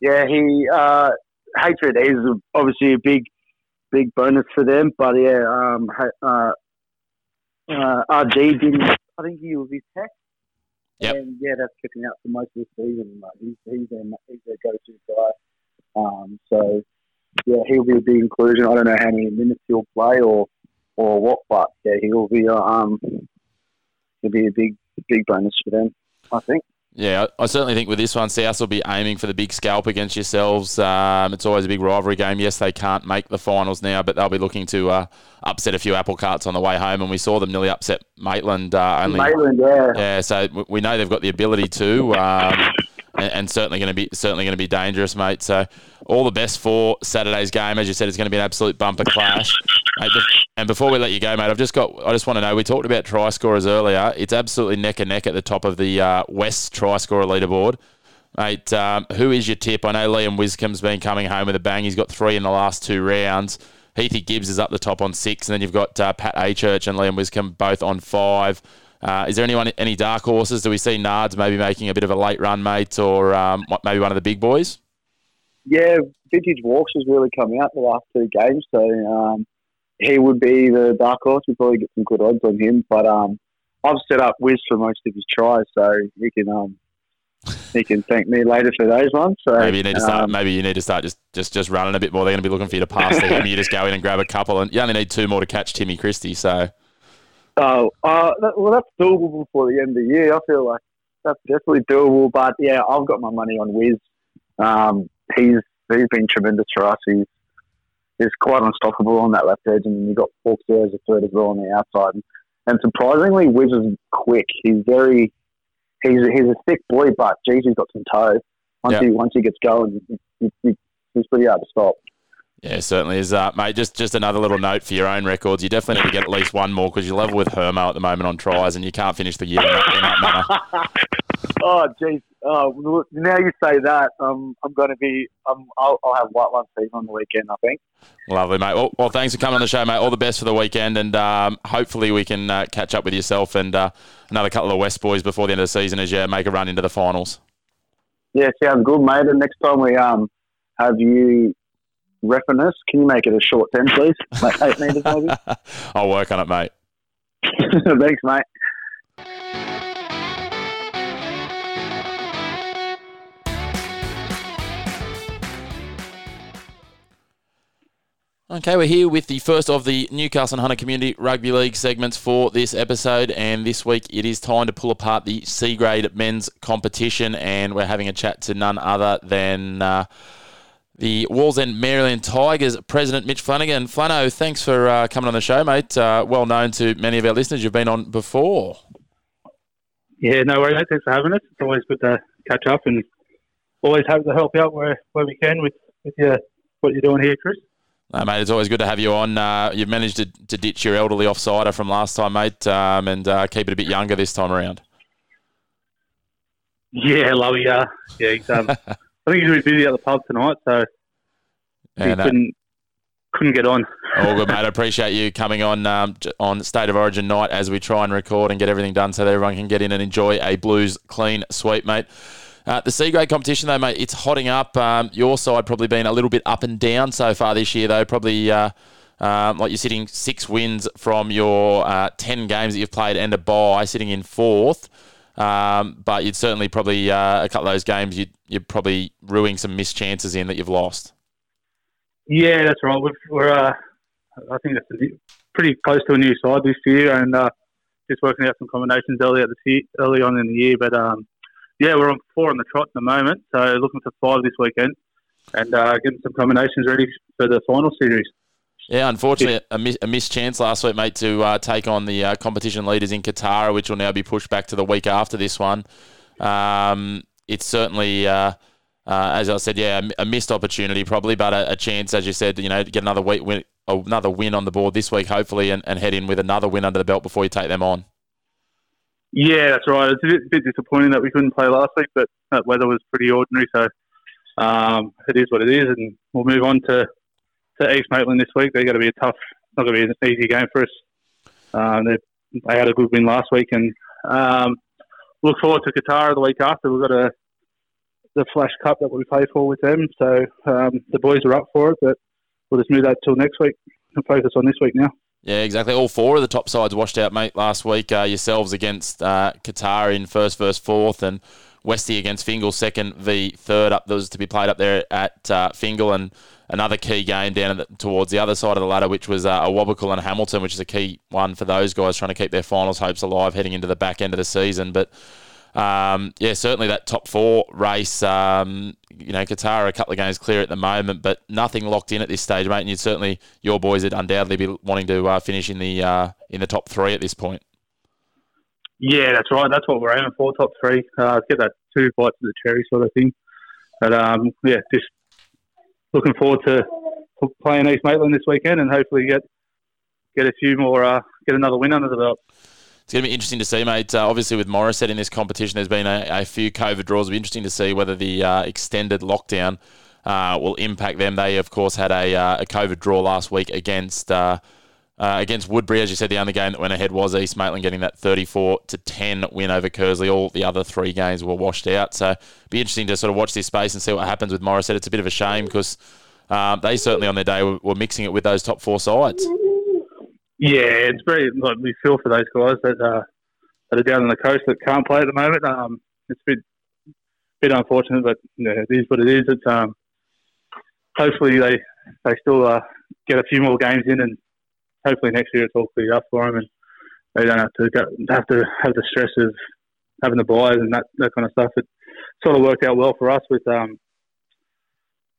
Yeah, he uh, hatred is obviously a big big bonus for them. But yeah, um, uh, uh, RG didn't. I think he was his tech. Yep. And yeah, that's kept out for most of the season. Like he's he's their, he's their go-to guy. Um, so yeah, he'll be a big inclusion. I don't know how many minutes he'll play or or what, but yeah, he'll be um he'll be a big big bonus for them. I think. Yeah, I certainly think with this one, South will be aiming for the big scalp against yourselves. Um, it's always a big rivalry game. Yes, they can't make the finals now, but they'll be looking to uh, upset a few apple carts on the way home. And we saw them nearly upset Maitland. Uh, only, Maitland, yeah. Yeah, so we know they've got the ability to. Um, and, and, certainly going to be certainly going to be dangerous, mate. So all the best for Saturday's game. As you said, it's going to be an absolute bumper clash. Mate, and before we let you go, mate, I've just got. I just want to know. We talked about try scorers earlier. It's absolutely neck and neck at the top of the uh, West try scorer leaderboard. Mate, um, who is your tip? I know Liam Wiscombe's been coming home with a bang. He's got three in the last two rounds. Heathy Gibbs is up the top on six, and then you've got uh, Pat Achurch and Liam Wiscombe both on five. Uh, is there anyone any dark horses? Do we see Nards maybe making a bit of a late run, mate, or um, maybe one of the big boys? Yeah, Vintage Walks has really come out the last two games, so um, he would be the dark horse. We probably get some good odds on him, but um, I've set up Wiz for most of his tries, so he can um, he can thank me later for those ones. So maybe you need to start. Um, maybe you need to start just, just, just running a bit more. They're going to be looking for you to pass them. you just go in and grab a couple, and you only need two more to catch Timmy Christie. So Oh, uh, that, well, that's doable before the end of the year. I feel like that's definitely doable. But yeah, I've got my money on Wiz. Um, he's he's been tremendous for us. He's he's quite unstoppable on that left edge, and you've got Hawks there as a third as well on the outside. And, and surprisingly, Wiz is quick. He's very he's he's a thick boy, but geez, he's got some toe. Once he once he gets going, he, he, he's pretty hard to stop. Yeah, certainly is, uh, mate. Just just another little note for your own records. You definitely need to get at least one more because you're level with Hermo at the moment on tries, and you can't finish the year in that, in that manner. Oh, jeez. Oh, now you say that, um, I'm going to be. Um, I'll, I'll have white one season on the weekend. I think. Lovely, mate. Well, well, thanks for coming on the show, mate. All the best for the weekend, and um, hopefully we can uh, catch up with yourself and uh, another couple of West boys before the end of the season as you make a run into the finals. Yeah, sounds good, mate. And next time we um have you reference us, can you make it a short ten, please? Like eight meters, maybe. I'll work on it, mate. Thanks, mate. Okay, we're here with the first of the Newcastle and Hunter Community Rugby League segments for this episode, and this week it is time to pull apart the C grade men's competition, and we're having a chat to none other than uh, the Walls Wallsend Maryland Tigers president Mitch Flanagan. Flano, thanks for uh, coming on the show, mate. Uh, well known to many of our listeners. You've been on before. Yeah, no worries, mate. Thanks for having us. It's always good to catch up and always happy to help out where, where we can with, with your, what you're doing here, Chris. No, mate, it's always good to have you on. Uh, you've managed to, to ditch your elderly offsider from last time, mate, um, and uh, keep it a bit younger this time around. Yeah, Lovey. Uh, yeah, he's, um, I think he's really busy at the pub tonight, so he And, uh, couldn't couldn't get on. all good, mate. I appreciate you coming on um, on State of Origin night as we try and record and get everything done so that everyone can get in and enjoy a Blues clean sweep, mate. Uh, the C grade competition, though, mate, it's hotting up. Um, your side probably been a little bit up and down so far this year, though. Probably uh, um, like you're sitting six wins from your uh, 10 games that you've played and a bye, sitting in fourth. Um, but you'd certainly probably, uh, a couple of those games, you'd, you're probably ruining some missed chances in that you've lost. Yeah, that's right. We've, we're, uh, I think that's new- pretty close to a new side this year, and uh, just working out some combinations early at the se- early on in the year. But um, yeah, we're on four on the trot at the moment, so looking for five this weekend, and uh, getting some combinations ready for the final series. Yeah, unfortunately, a, miss, a missed chance last week, mate, to uh, take on the uh, competition leaders in Kotara, which will now be pushed back to the week after this one. Um, it's certainly, uh, uh, as I said, yeah, a missed opportunity probably, but a, a chance, as you said, you know, to get another week win, another win on the board this week, hopefully, and, and head in with another win under the belt before you take them on. Yeah, that's right. It's a bit, bit disappointing that we couldn't play last week, but that weather was pretty ordinary, so um, it is what it is, and we'll move on to, to East Maitland this week. They're going to be a tough, not going to be an easy game for us. Um, they, they had a good win last week, and um, look forward to Kotara the week after. We've got a the Flash Cup that we play for with them, so um, the boys are up for it, but we'll just move that till next week and focus on this week now. Yeah, exactly. All four of the top sides washed out, mate, last week. Uh, yourselves against uh, Kotara in first versus fourth, and Westy against Fingal second v third. Up those to be played up there at uh, Fingal, and another key game down the, towards the other side of the ladder, which was uh, Awabakal and Hamilton, which is a key one for those guys trying to keep their finals hopes alive heading into the back end of the season. But um, yeah, certainly that top four race. Um, you know, Kotara a couple of games clear at the moment, but nothing locked in at this stage, mate. And you'd certainly your boys would undoubtedly be wanting to uh, finish in the uh, in the top three at this point. Yeah, that's right. That's what we're aiming for, top three. Uh, get that two bites of the cherry sort of thing. But um, yeah, just looking forward to playing East Maitland this weekend and hopefully get get a few more, uh, get another win under the belt. It's going to be interesting to see, mate. Uh, obviously, with Morisset in this competition, there's been a, a few COVID draws. It'll be interesting to see whether the uh, extended lockdown uh, will impact them. They, of course, had a, uh, a COVID draw last week against uh, uh, against Woodberry. As you said, the only game that went ahead was East Maitland getting that 34 to 10 win over Kearsley. All the other three games were washed out. So, be interesting to sort of watch this space and see what happens with Morisset. It's a bit of a shame because um, they certainly on their day were, were mixing it with those top four sides. Yeah, it's very like we feel for those guys that uh, that are down on the coast that can't play at the moment. Um, it's a bit bit unfortunate, but yeah, it is what it is. It's um, hopefully they they still uh, get a few more games in, and hopefully next year it's all cleared up for them, and they don't have to have to have the stress of having the buys and that that kind of stuff. It sort of worked out well for us with um,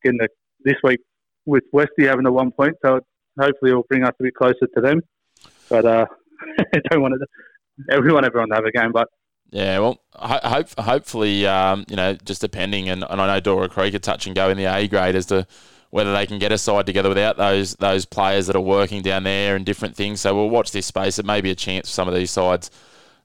getting the this week with Westy having the one point, so hopefully it will bring us a bit closer to them. But uh, don't want to. Everyone, everyone to have a game, but Yeah, well, ho- hope, hopefully, um, you know, just depending, and, and I know Dora Creek are touch and go in the A grade as to whether they can get a side together without those those players that are working down there and different things. So we'll watch this space. It may be a chance for some of these sides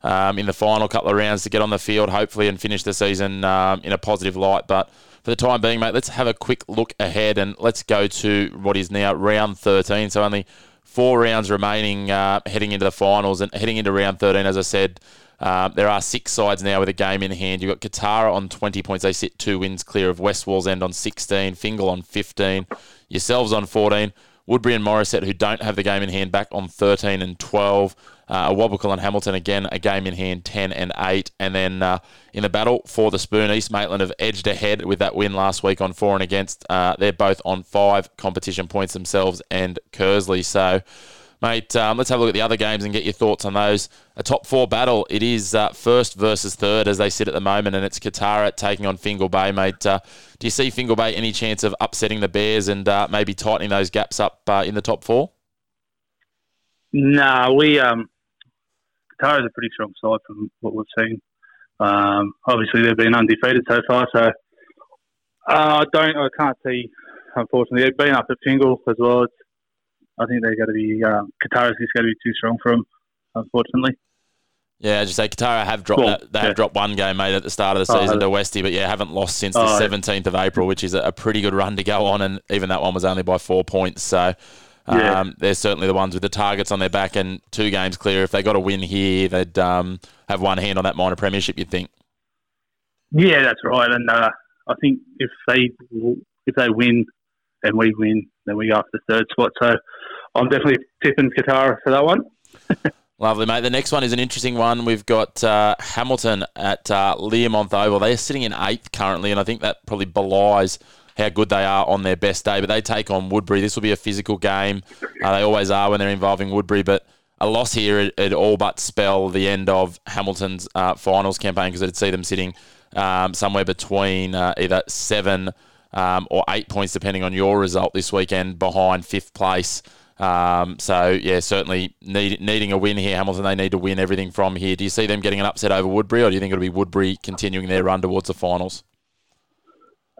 um, in the final couple of rounds to get on the field, hopefully, and finish the season um, in a positive light. But for the time being, mate, let's have a quick look ahead and let's go to what is now round 13. So only four rounds remaining uh, heading into the finals and heading into round 13, as I said. Um, there are six sides now with a game in hand. You've got Kotara on 20 points. They sit two wins clear of West Wallsend on 16, Fingal on 15, yourselves on 14, Woodberry and Morisset, who don't have the game in hand, back on 13 and 12. Uh, Awabakal and Hamilton again, a game in hand, 10 and 8. And then uh, in the battle for the spoon, East Maitland have edged ahead with that win last week on four and against. Uh, they're both on five competition points themselves and Kearsley. So Mate, um, let's have a look at the other games and get your thoughts on those. A top four battle. It is uh, first versus third as they sit at the moment, and it's Kotara taking on Fingal Bay, mate. Uh, do you see Fingal Bay any chance of upsetting the Bears and uh, maybe tightening those gaps up uh, in the top four? Nah, we um, Kotara's a pretty strong side from what we've seen. Um, obviously, they've been undefeated so far, so uh, I don't, I can't see. Unfortunately, they've been up at Fingal as well. It's, I think they're going to be um, Kotara's is going to be too strong for them, unfortunately. Yeah, as you say, Kotara have dropped Cool. that, they have dropped one game, mate, at the start of the Oh, season have to? Westy, but yeah, haven't lost since Oh, the yeah. seventeenth of April, which is a, pretty good run to go on, and even that one was only by four points. So um, Yeah. they're certainly the ones with the targets on their back and two games clear. If they got a win here, they'd um, have one hand on that minor premiership. You'd think. Yeah, that's right. And uh, I think if they if they win and we win, then we go up to the third spot. So I'm definitely tipping Kotara for that one. Lovely, mate. The next one is an interesting one. We've got uh, Hamilton at uh, Oval. They're sitting in eighth currently, and I think that probably belies how good they are on their best day. But they take on Woodberry. This will be a physical game. Uh, they always are when they're involving Woodberry, but a loss here it, it all but spell the end of Hamilton's uh, finals campaign because it'd see them sitting um, somewhere between uh, either seven um, or eight points, depending on your result this weekend, behind fifth place. Um, so yeah, certainly need, needing a win here, Hamilton. They need to win everything from here. Do you see them getting an upset over Woodberry, or do you think it'll be Woodberry continuing their run towards the finals?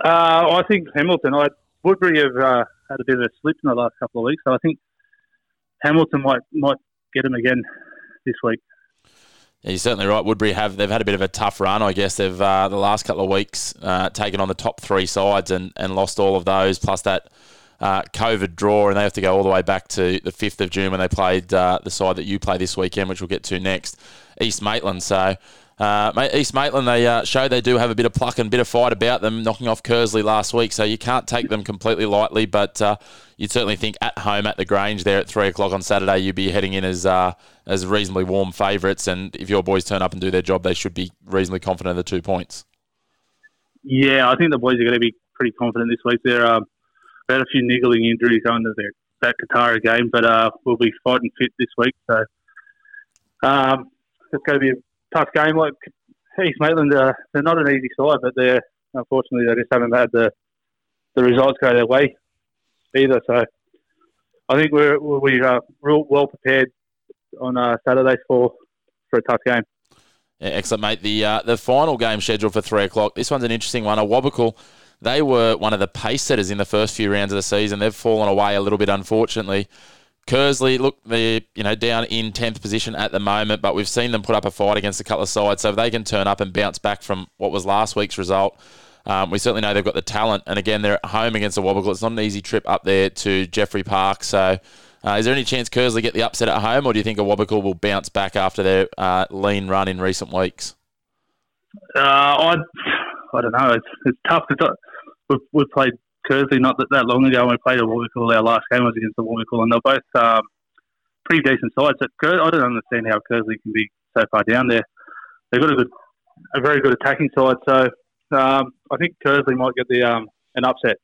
Uh, I think Hamilton. I Woodberry have uh, had a bit of a slip in the last couple of weeks, so I think Hamilton might might get them again this week. Yeah, you're certainly right. Woodberry have they've had a bit of a tough run. I guess they've uh, the last couple of weeks uh, taken on the top three sides and, and lost all of those, plus that uh, COVID draw, and they have to go all the way back to the fifth of June when they played uh, the side that you play this weekend, which we'll get to next, East Maitland. So. Uh, East Maitland, they uh, show they do have a bit of pluck and bit of fight about them, knocking off Kearsley last week. So you can't take them completely lightly, but uh, you'd certainly think at home at the Grange there at three o'clock on Saturday, you'd be heading in as uh, as reasonably warm favourites. And if your boys turn up and do their job, they should be reasonably confident of the two points. Yeah, I think the boys are going to be pretty confident this week. They're um, had a few niggling injuries to their that Kotara game, but uh, we'll be fighting fit this week. So um, it's going to be a tough game. Like East Maitland, uh, they're not an easy side, but they're unfortunately they just haven't had the the results go their way either. So I think we're we're uh, real well prepared on uh, Saturday for for a tough game. Yeah, excellent, mate. The uh, the final game scheduled for three o'clock. This one's an interesting one. Awabakal, they were one of the pace setters in the first few rounds of the season. They've fallen away a little bit, unfortunately. Kearsley, look, they're you know down in tenth position at the moment, but we've seen them put up a fight against a couple of sides. So if they can turn up and bounce back from what was last week's result, um, we certainly know they've got the talent. And again, they're at home against the Awabakal. It's not an easy trip up there to Jeffrey Park. So. Uh, is there any chance Kearsley get the upset at home, or do you think Awabakal will bounce back after their uh, lean run in recent weeks? Uh, I, I don't know. It's it's tough because we've, we've played Kearsley not that, that long ago. and We played Awabakal. Our last game was against the Awabakal, and they're both um, pretty decent sides. Ker- I don't understand how Kearsley can be so far down there. They've got a good, a very good attacking side. So um, I think Kearsley might get the um, an upset.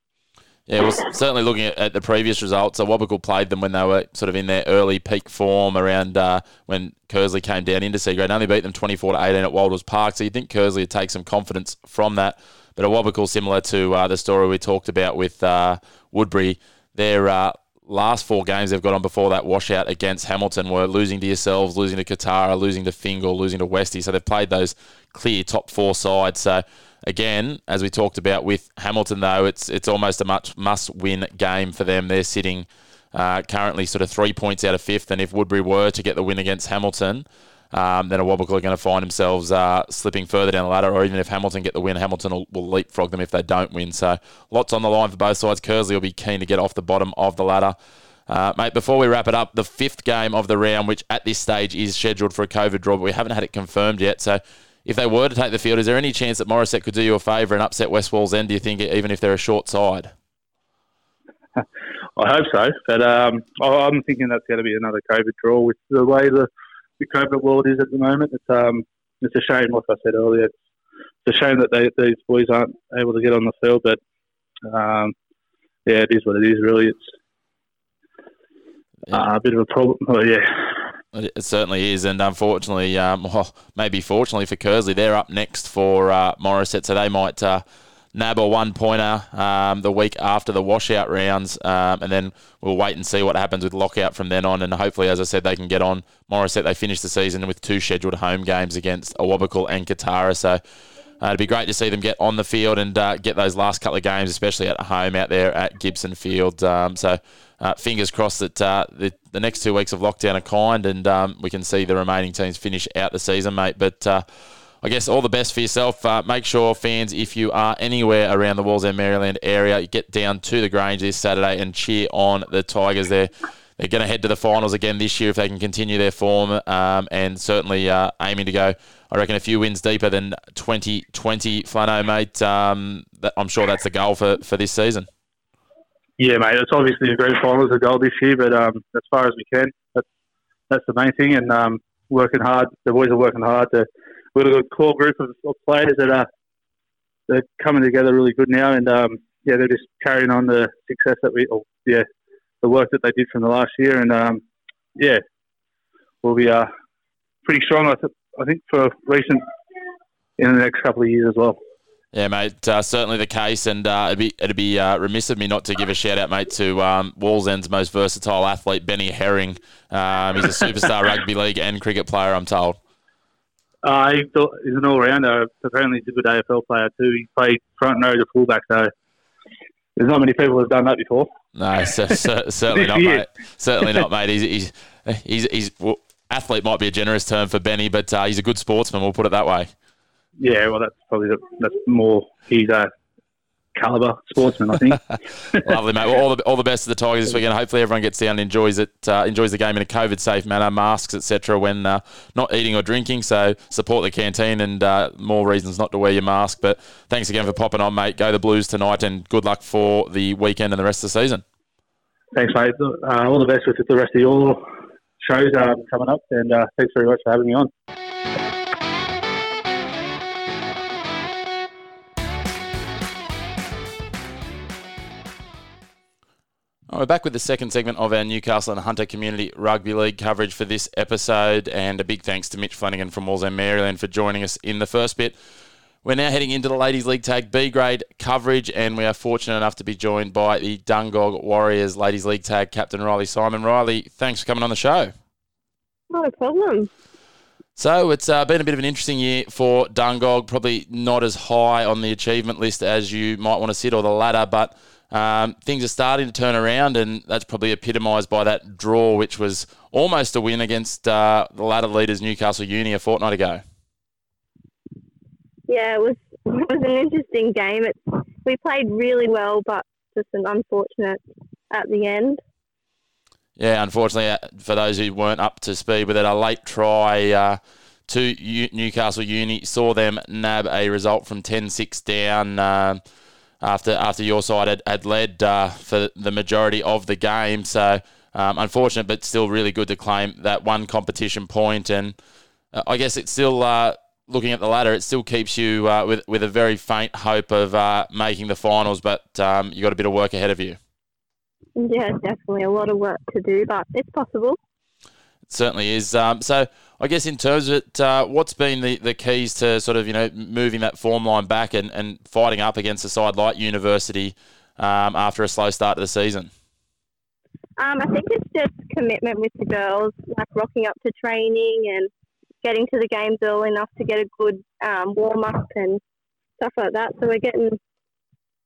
Yeah, well, certainly looking at, at the previous results, so Awabakal played them when they were sort of in their early peak form around uh, when Kearsley came down into C and Only beat them 24 to 18 at Walders Park, so you'd think Kearsley would take some confidence from that. But Awabakal, similar to uh, the story we talked about with uh, Woodberry, their uh, last four games they've got on before that washout against Hamilton were losing to yourselves, losing to Kotara, losing to Fingal, losing to Westy. So they've played those clear top four sides. So again, as we talked about with Hamilton, though, it's it's almost a much must-win game for them. They're sitting uh, currently sort of three points out of fifth, and if Woodberry were to get the win against Hamilton, um, then Awabakal are going to find themselves uh, slipping further down the ladder, or even if Hamilton get the win, Hamilton will, will, leapfrog them if they don't win. So lots on the line for both sides. Kearsley will be keen to get off the bottom of the ladder. Uh, mate, before we wrap it up, the fifth game of the round, which at this stage is scheduled for a COVID draw, but we haven't had it confirmed yet. So if they were to take the field, is there any chance that Morisset could do you a favour and upset West Wallsend, do you think, even if they're a short side? I hope so, but um, I'm thinking that's going to be another COVID draw with the way the the COVID world is at the moment. It's um, it's a shame, like I said earlier. It's, it's a shame that they, these boys aren't able to get on the field, but um, yeah, it is what it is. Really, it's yeah. uh, a bit of a problem. Oh, yeah. It certainly is, and unfortunately, um, well, maybe fortunately for Kearsley, they're up next for uh, Morisset, so they might uh, nab a one pointer um, the week after the washout rounds, um, and then we'll wait and see what happens with lockout from then on. And hopefully, as I said, they can get on. Morisset they finish the season with two scheduled home games against Awabakal and Kotara, so. Uh, it'd be great to see them get on the field and uh, get those last couple of games, especially at home out there at Gibson Field. Um, so, uh, fingers crossed that uh, the, the next two weeks of lockdown are kind and um, we can see the remaining teams finish out the season, mate. But uh, I guess all the best for yourself. Uh, make sure, fans, if you are anywhere around the Walls Wallsend, Maryland area, you get down to the Grange this Saturday and cheer on the Tigers. They're, they're going to head to the finals again this year if they can continue their form um, and certainly uh, aiming to go, I reckon, a few wins deeper than 2020. Flano, mate, um, that, I'm sure that's the goal for, for this season. Yeah, mate, it's obviously a great finals a goal this year, but um, as far as we can, that's, that's the main thing. And um, working hard, the boys are working hard to we've got a core group of, of players that are they're coming together really good now, and um, yeah, they're just carrying on the success that we, or, yeah, the work that they did from the last year, and um, yeah, we'll be uh, pretty strong. I, th- I think for recent in the next couple of years as well. Yeah, mate, uh, certainly the case, and uh, it'd be it'd be uh, remiss of me not to give a shout out, mate, to um, Wallsend's most versatile athlete, Benny Herring. Um, he's a superstar rugby league and cricket player, I'm told. Uh, he's, he's an all-rounder. Apparently, he's a good AFL player too. He played front row to fullback, so there's not many people who've done that before. No, so, so, certainly not, mate. Certainly not, mate. He's, he's, he's, he's well, athlete might be a generous term for Benny, but uh, he's a good sportsman. We'll put it that way. Yeah, well, that's probably the, that's more he's a caliber sportsman, I think. Lovely, mate. Well, all the all the best to the Tigers this weekend. Hopefully, everyone gets down and enjoys it, uh, enjoys the game in a COVID safe manner, masks, etc. When uh, not eating or drinking. So support the canteen and uh, more reasons not to wear your mask. But thanks again for popping on, mate. Go the Blues tonight, and good luck for the weekend and the rest of the season. Thanks, mate. Uh, all the best with the rest of your shows um, coming up, and uh, thanks very much for having me on. We're back with the second segment of our Newcastle and Hunter Community Rugby League coverage for this episode, and a big thanks to Mitch Flanagan from Wallsend, Maryland, for joining us in the first bit. We're now heading into the Ladies League Tag B grade coverage, and we are fortunate enough to be joined by the Dungog Warriors Ladies League Tag captain Riley Simon. Riley, thanks for coming on the show. Not a problem. So it's uh, been a bit of an interesting year for Dungog. Probably not as high on the achievement list as you might want to sit or the ladder, but um, things are starting to turn around, and that's probably epitomised by that draw, which was almost a win against uh, the ladder leaders Newcastle Uni a fortnight ago. Yeah, it was it was an interesting game. It, we played really well, but just an unfortunate at the end. Yeah, unfortunately, uh, for those who weren't up to speed with it, a late try uh, to Newcastle Uni saw them nab a result from 10-6 down. Uh, after after your side had, had led uh, for the majority of the game. So um, unfortunate, but still really good to claim that one competition point. And uh, I guess it's still uh, looking at the ladder. It still keeps you uh, with with a very faint hope of uh, making the finals, but um, you got a bit of work ahead of you. Yeah, definitely a lot of work to do, but it's possible. Certainly is. Um, so I guess in terms of it, uh, what's been the, the keys to sort of you know moving that form line back and, and fighting up against a side like University um, after a slow start to the season? Um, I think it's just commitment with the girls, like rocking up to training and getting to the games early enough to get a good um, warm up and stuff like that. So we're getting a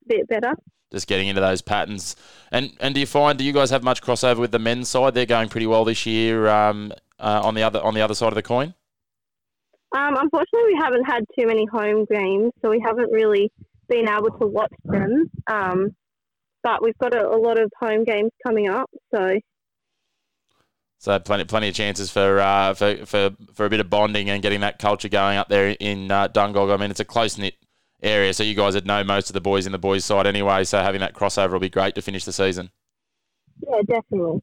bit better. Just getting into those patterns. And and do you find do you guys have much crossover with the men's side? They're going pretty well this year. Um, uh, on the other on the other side of the coin. Um, unfortunately, we haven't had too many home games, so we haven't really been able to watch them. Um, but we've got a, a lot of home games coming up, so so plenty, plenty of chances for, uh, for for for a bit of bonding and getting that culture going up there in uh, Dungog. I mean, it's a close knit area, so you guys would know most of the boys in the boys' side anyway. So having that crossover will be great to finish the season. Yeah, definitely.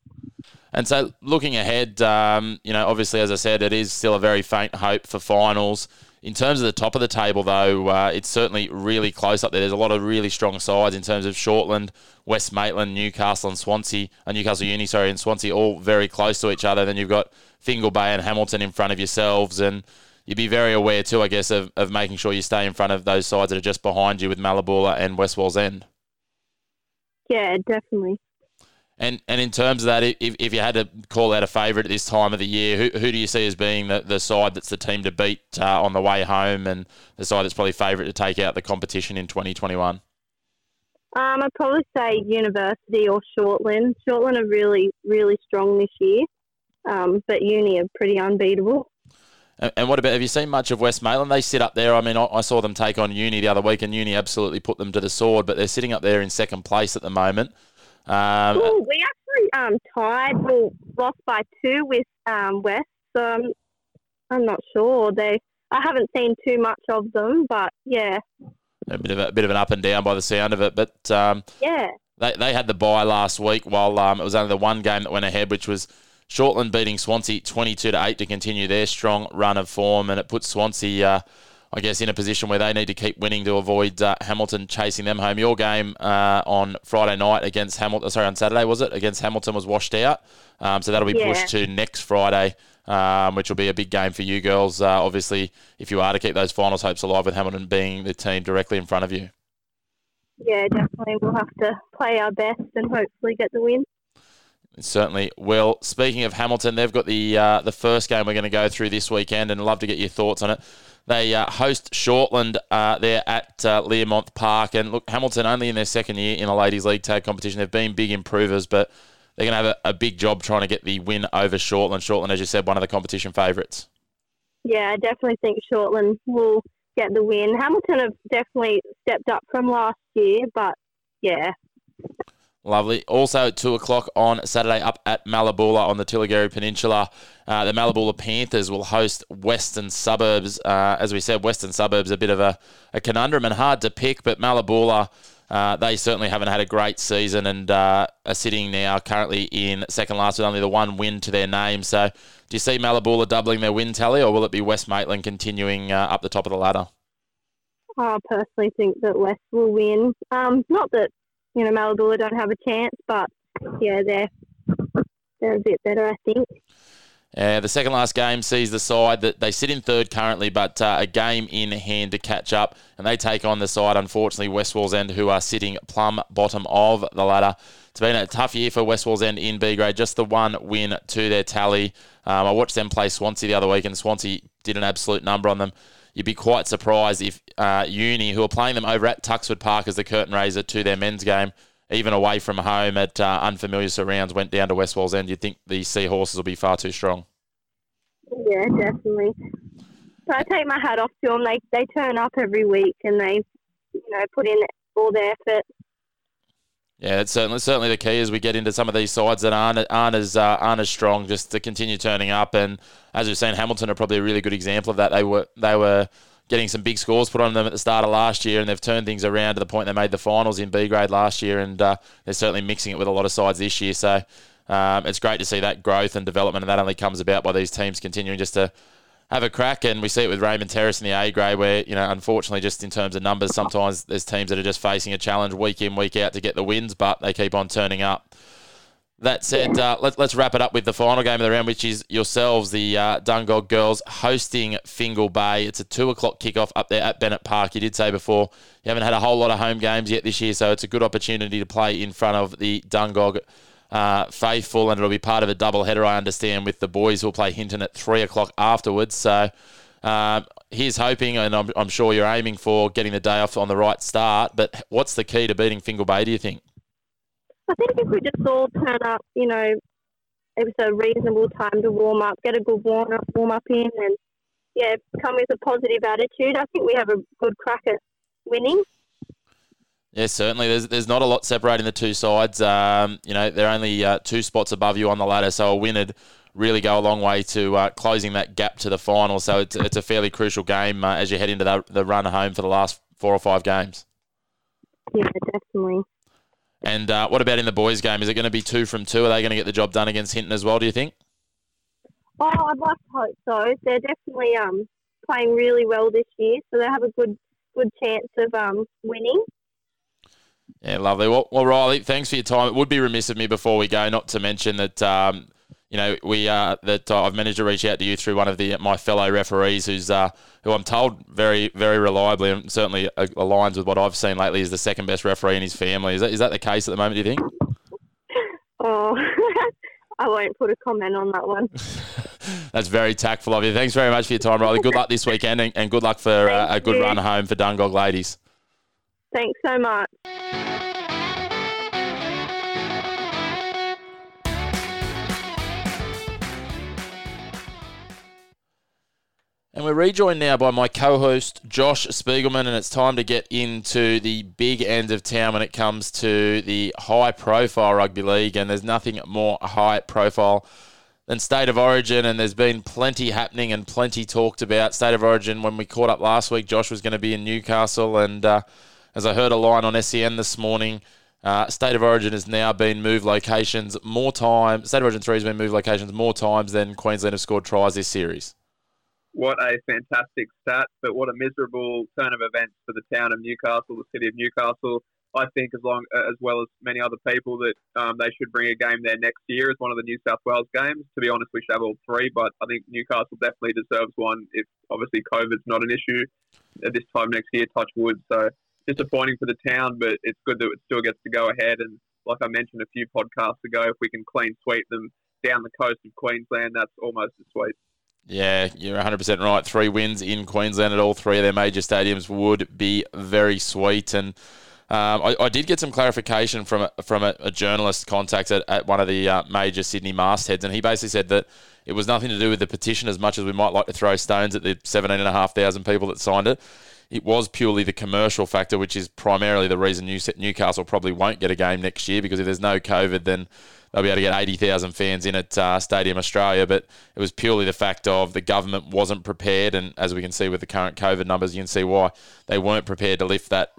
And so looking ahead, um, you know, obviously, as I said, it is still a very faint hope for finals. In terms of the top of the table, though, uh, it's certainly really close up there. There's a lot of really strong sides in terms of Shortland, West Maitland, Newcastle, and Swansea, and Newcastle Uni, sorry, and Swansea, all very close to each other. Then you've got Fingal Bay and Hamilton in front of yourselves, and you'd be very aware too, I guess, of, of making sure you stay in front of those sides that are just behind you with Mallabula and West Wallsend. Yeah, definitely. And and in terms of that, if, if you had to call out a favourite at this time of the year, who, who do you see as being the, the side that's the team to beat uh, on the way home and the side that's probably favourite to take out the competition in 2021? Um, I'd probably say University or Shortland. Shortland are really, really strong this year, um, but Uni are pretty unbeatable. And, and what about, have you seen much of West Maitland? They sit up there. I mean, I, I saw them take on Uni the other week, and Uni absolutely put them to the sword, but they're sitting up there in second place at the moment. Um, Ooh, we actually um, tied, well, lost by two with um, West. So I'm, I'm not sure. They, I haven't seen too much of them, but yeah. A bit of a, a bit of an up and down by the sound of it, but um, yeah, they they had the bye last week. While um, it was only the one game that went ahead, which was Shortland beating Swansea twenty two to eight to continue their strong run of form, and it puts Swansea. Uh, I guess, in a position where they need to keep winning to avoid uh, Hamilton chasing them home. Your game uh, on Friday night against Hamilton, sorry, on Saturday, was it? Against Hamilton was washed out. Um, so that'll be Yeah. pushed to next Friday, um, which will be a big game for you girls. Uh, obviously, if you are to keep those finals hopes alive with Hamilton being the team directly in front of you. yeah, definitely. We'll have to play our best and hopefully get the win. Certainly will. Speaking of Hamilton, they've got the uh, the first game we're going to go through this weekend, and love to get your thoughts on it. They uh, host Shortland uh, there at uh, Learmonth Park, and look, Hamilton only in their second year in a ladies' league tag competition. They've been big improvers, but they're going to have a, a big job trying to get the win over Shortland. Shortland, as you said, one of the competition favourites. Yeah, I definitely think Shortland will get the win. Hamilton have definitely stepped up from last year, but yeah, Lovely. Also at 2 o'clock on Saturday up at Mallabula on the Tilligerry Peninsula. Uh, the Mallabula Panthers will host Western Suburbs. Uh, as we said, Western Suburbs a bit of a, a conundrum and hard to pick, but Mallabula, uh, they certainly haven't had a great season and uh, are sitting now currently in second last with only the one win to their name. So do you see Mallabula doubling their win tally or will it be West Maitland continuing uh, up the top of the ladder? I personally think that West will win. Um, not that you know Mallabula don't have a chance, but yeah, they're they're a bit better, I think. Uh, the second last game sees the side that they sit in third currently, but uh, a game in hand to catch up, and they take on the side, unfortunately, West Wallsend, who are sitting plumb bottom of the ladder. It's been a tough year for West Wallsend in B grade, just the one win to their tally. Um, I watched them play Swansea the other week, and Swansea did an absolute number on them. You'd be quite surprised if uh, Uni, who are playing them over at Tuxford Park as the curtain raiser to their men's game, even away from home at uh, unfamiliar surrounds, went down to West Wallsend. You'd think the Seahorses will be far too strong. Yeah, definitely. But I take my hat off to them. They they turn up every week and they you know put in all their effort. Yeah, it's certainly certainly the key as we get into some of these sides that aren't aren't as uh, aren't as strong, just to continue turning up. And as we've seen, Hamilton are probably a really good example of that. They were they were getting some big scores put on them at the start of last year, and they've turned things around to the point they made the finals in B grade last year, and uh, they're certainly mixing it with a lot of sides this year. So um, it's great to see that growth and development, and that only comes about by these teams continuing just to have a crack. And we see it with Raymond Terrace in the A grade, where you know, unfortunately, just in terms of numbers, sometimes there's teams that are just facing a challenge week in, week out to get the wins, but they keep on turning up. That said, uh, let, let's wrap it up with the final game of the round, which is yourselves, the uh, Dungog girls, hosting Fingal Bay. It's a two o'clock kickoff up there at Bennett Park. You did say before you haven't had a whole lot of home games yet this year, so it's a good opportunity to play in front of the Dungog uh, faithful, and it'll be part of a double header, I understand, with the boys who'll play Hinton at three o'clock afterwards. So, um, here's hoping, and I'm, I'm sure you're aiming for getting the day off on the right start. But what's the key to beating Fingal Bay? Do you think? I think if we just all turn up, you know, it was a reasonable time to warm up, get a good warm up, warm up in, and yeah, come with a positive attitude. I think we have a good crack at winning. Yeah, certainly. There's there's not a lot separating the two sides. Um, you know, they're only uh, two spots above you on the ladder, so a win would really go a long way to uh, closing that gap to the final. So it's, it's a fairly crucial game uh, as you head into the, the run home for the last four or five games. Yeah, definitely. And uh, what about in the boys' game? Is it going to be two from two? Are they going to get the job done against Hinton as well? Do you think? Oh, I'd like to hope so. They're definitely um, playing really well this year, so they have a good good chance of um, winning. Yeah, lovely. Well, well, Riley, thanks for your time. It would be remiss of me before we go not to mention that um, you know we uh, that uh, I've managed to reach out to you through one of the my fellow referees, who's uh, who I'm told very very reliably and certainly aligns with what I've seen lately is the second best referee in his family. Is that is that the case at the moment? Do you think? Oh, I won't put a comment on that one. That's very tactful of you. Thanks very much for your time, Riley. Good luck this weekend and, and good luck for uh, a good you. run home for Dungog ladies. Thanks so much. And we're rejoined now by my co host, Josh Spiegelman, and it's time to get into the big end of town when it comes to the high profile rugby league. And there's nothing more high profile than State of Origin, and there's been plenty happening and plenty talked about. State of Origin, when we caught up last week, Josh was going to be in Newcastle, and uh, as I heard a line on SEN this morning, uh, State of Origin has now been moved locations more times. State of Origin 3 has been moved locations more times than Queensland have scored tries this series what a fantastic stat, but what a miserable turn of events for the town of Newcastle, the city of Newcastle. I think as long as well as many other people that um, they should bring a game there next year as one of the New South Wales games. To be honest, we should have all three, but I think Newcastle definitely deserves one. If obviously COVID's not an issue at this time next year, touch wood. So disappointing for the town, but it's good that it still gets to go ahead. And like I mentioned a few podcasts ago, if we can clean sweep them down the coast of Queensland, that's almost as sweet. Yeah, you're 100% right. Three wins in Queensland at all three of their major stadiums would be very sweet. And um, I, I, did get some clarification from a, from a, a journalist contact at, at, one of the uh, major Sydney mastheads, and he basically said that it was nothing to do with the petition as much as we might like to throw stones at the 17,500 people that signed it. It was purely the commercial factor, which is primarily the reason Newcastle probably won't get a game next year because if there's no COVID, then they'll be able to get 80,000 fans in at uh, Stadium Australia. But it was purely the fact of the government wasn't prepared. And as we can see with the current COVID numbers, you can see why they weren't prepared to lift that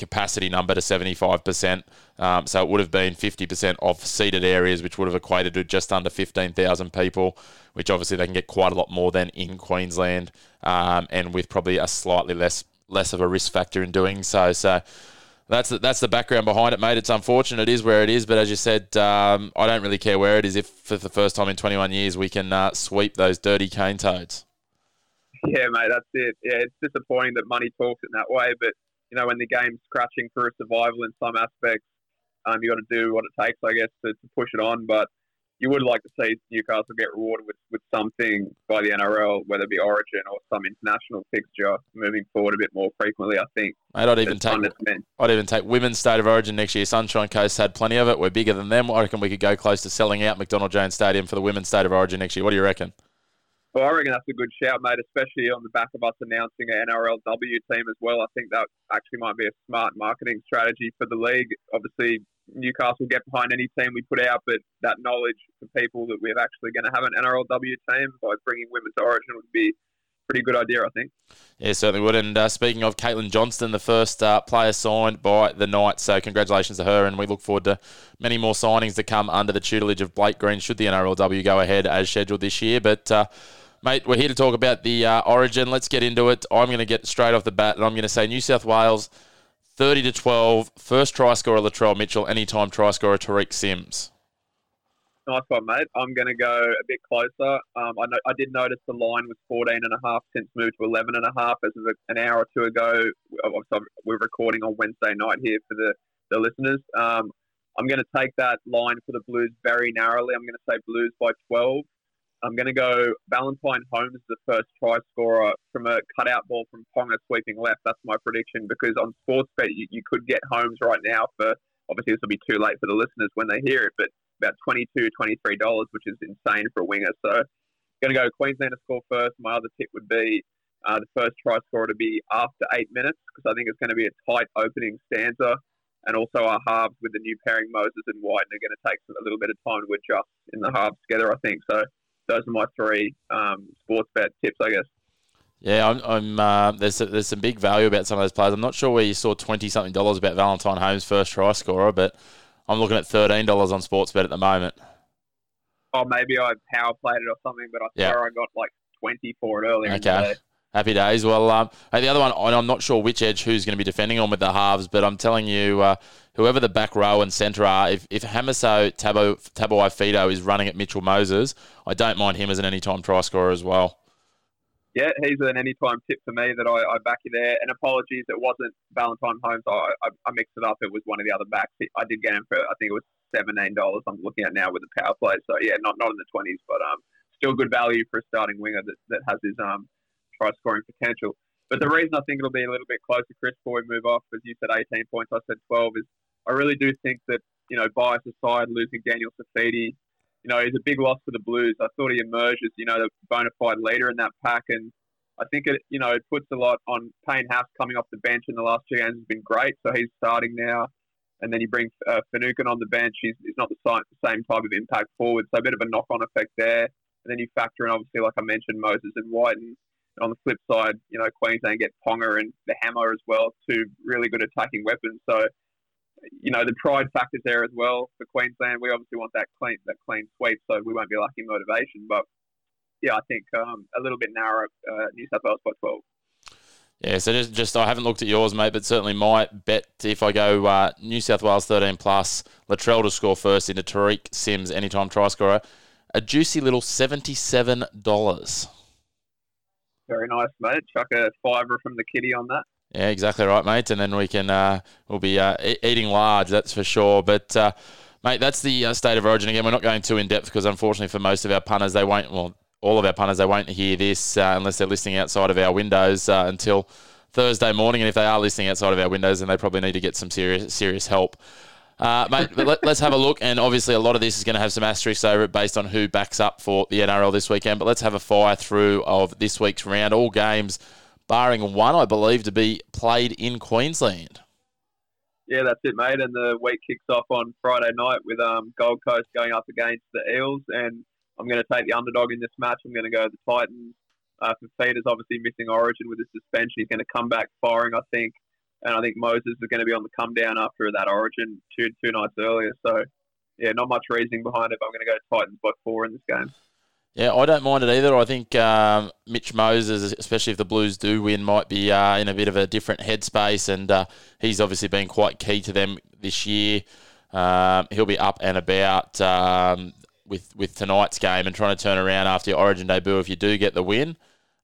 capacity number to 75%. Um, so it would have been 50% of seated areas, which would have equated to just under 15,000 people, which obviously they can get quite a lot more than in Queensland, um, and with probably a slightly less less of a risk factor in doing so. So that's the, that's the background behind it, mate. It's unfortunate. It is where it is, but as you said, um, I don't really care where it is. If for the first time in 21 years we can uh, sweep those dirty cane toads. Yeah, mate, that's it. Yeah, it's disappointing that money talks in that way, but you know when the game's scratching for a survival in some aspects, um, you got to do what it takes, I guess, to, to push it on. But you would like to see Newcastle get rewarded with, with something by the NRL, whether it be Origin or some international fixture moving forward a bit more frequently. I think. Mate, I'd even take I'd even take women's state of origin next year. Sunshine Coast had plenty of it. We're bigger than them. I reckon we could go close to selling out McDonald Jones Stadium for the women's state of origin next year. What do you reckon? Well, I reckon that's a good shout, mate, especially on the back of us announcing an NRLW team as well. I think that actually might be a smart marketing strategy for the league. Obviously, Newcastle get behind any team we put out, but that knowledge for people that we're actually going to have an NRLW team by bringing women to Origin would be pretty good idea, I think. Yeah, certainly would. And uh, speaking of Caitlan Johnston, the first uh, player signed by the Knights, so congratulations to her, and we look forward to many more signings to come under the tutelage of Blake Green should the NRLW go ahead as scheduled this year. But uh, Mate, we're here to talk about the uh, Origin. Let's get into it. I'm going to get straight off the bat, and I'm going to say New South Wales 30 to 12. First try scorer Latrell Mitchell. Anytime try scorer Tariq Sims. Nice one, mate. I'm going to go a bit closer. Um, I, I did notice the line was 14 and a half since moved to 11 and a half as of an hour or two ago. We're recording on Wednesday night here for the, the listeners. Um, I'm going to take that line for the Blues very narrowly. I'm going to say Blues by 12. I'm going to go Valentine Holmes, the first try scorer from a cutout ball from Ponga sweeping left. That's my prediction because on Sportsbet you, you could get Holmes right now for obviously this will be too late for the listeners when they hear it, but about 22 $23, which is insane for a winger. So going to go Queensland to score first. My other tip would be uh, the first try scorer to be after eight minutes because I think it's going to be a tight opening stanza. And also our halves with the new pairing Moses and White are going to take a little bit of time to adjust in the halves together, I think. So those are my three um, sports bet tips, I guess. Yeah, I'm. I'm uh, there's there's some big value about some of those players. I'm not sure where you saw twenty something dollars about Valentine Holmes' first try scorer, but I'm looking at thirteen dollars on Sportsbet at the moment. Oh, maybe I power played it or something, but I yeah. swear I got like twenty for it earlier. Okay. Happy days. Well, um, the other one, I'm not sure which edge who's going to be defending on with the halves, but I'm telling you, uh, whoever the back row and centre are, if, if Hamiso Tabo, Tabuai-Fidow is running at Mitchell Moses, I don't mind him as an anytime try scorer as well. Yeah, he's an anytime tip for me that I, I back you there. And apologies, it wasn't Valentine Holmes. I, I, I, mixed it up. It was one of the other backs. I did get him for, I think it was $17 I'm looking at now with the power play. So, yeah, not, not in the 20s, but um, still good value for a starting winger that, that has his um, try scoring potential. But the reason I think it'll be a little bit closer, Chris, before we move off, as you said, 18 points, I said 12, is I really do think that, you know, bias aside, losing Daniel Saifiti, you know, is a big loss for the Blues. I thought he emerged as, you know, the bona fide leader in that pack. And I think it, you know, it puts a lot on Payne Haas coming off the bench in the last two games has been great. So he's starting now. And then you bring uh, Finucane on the bench. He's, he's not the same type of impact forward. So a bit of a knock on effect there. And then you factor in, obviously, like I mentioned, Moses and White. And on the flip side, you know, Queensland get Ponga and the Hammer as well, two really good attacking weapons. So, you know, the pride factors there as well for Queensland. We obviously want that clean that clean sweep, so we won't be lacking motivation. But yeah, I think um, a little bit narrow. Uh, New South Wales by twelve. Yeah, so just, just I haven't looked at yours, mate, but certainly my bet if I go uh, New South Wales 13 plus, Latrell to score first into Tariq Sims anytime try scorer, a juicy little $77. Very nice, mate. Chuck a fiver from the kitty on that. Yeah, exactly right, mate. And then we can uh, we'll be uh, eating large, that's for sure. But uh, mate, that's the uh, state of origin again. We're not going too in depth because unfortunately for most of our punters, they won't. Well, all of our punters, they won't hear this uh, unless they're listening outside of our windows uh, until Thursday morning. And if they are listening outside of our windows, then they probably need to get some serious serious help. Uh, mate, let, us have a look. And obviously, a lot of this is going to have some asterisks over it based on who backs up for the NRL this weekend. But let's have a fire through of this week's round. All games, barring one, I believe, to be played in Queensland. Yeah, that's it, mate. And the week kicks off on Friday night with um, Gold Coast going up against the Eels. And I'm going to take the underdog in this match. I'm going to go the Titans. Uh, Fifita's obviously missing Origin with his suspension. He's going to come back firing, I think and I think Moses is going to be on the come down after that Origin two two nights earlier. So yeah, not much reasoning behind it. But I'm going to go Titans by four in this game. Yeah, I don't mind it either. I think um, Mitch Moses, especially if the Blues do win, might be uh, in a bit of a different headspace, and uh, he's obviously been quite key to them this year. Um, he'll be up and about um, with with tonight's game and trying to turn around after your Origin debut. If you do get the win,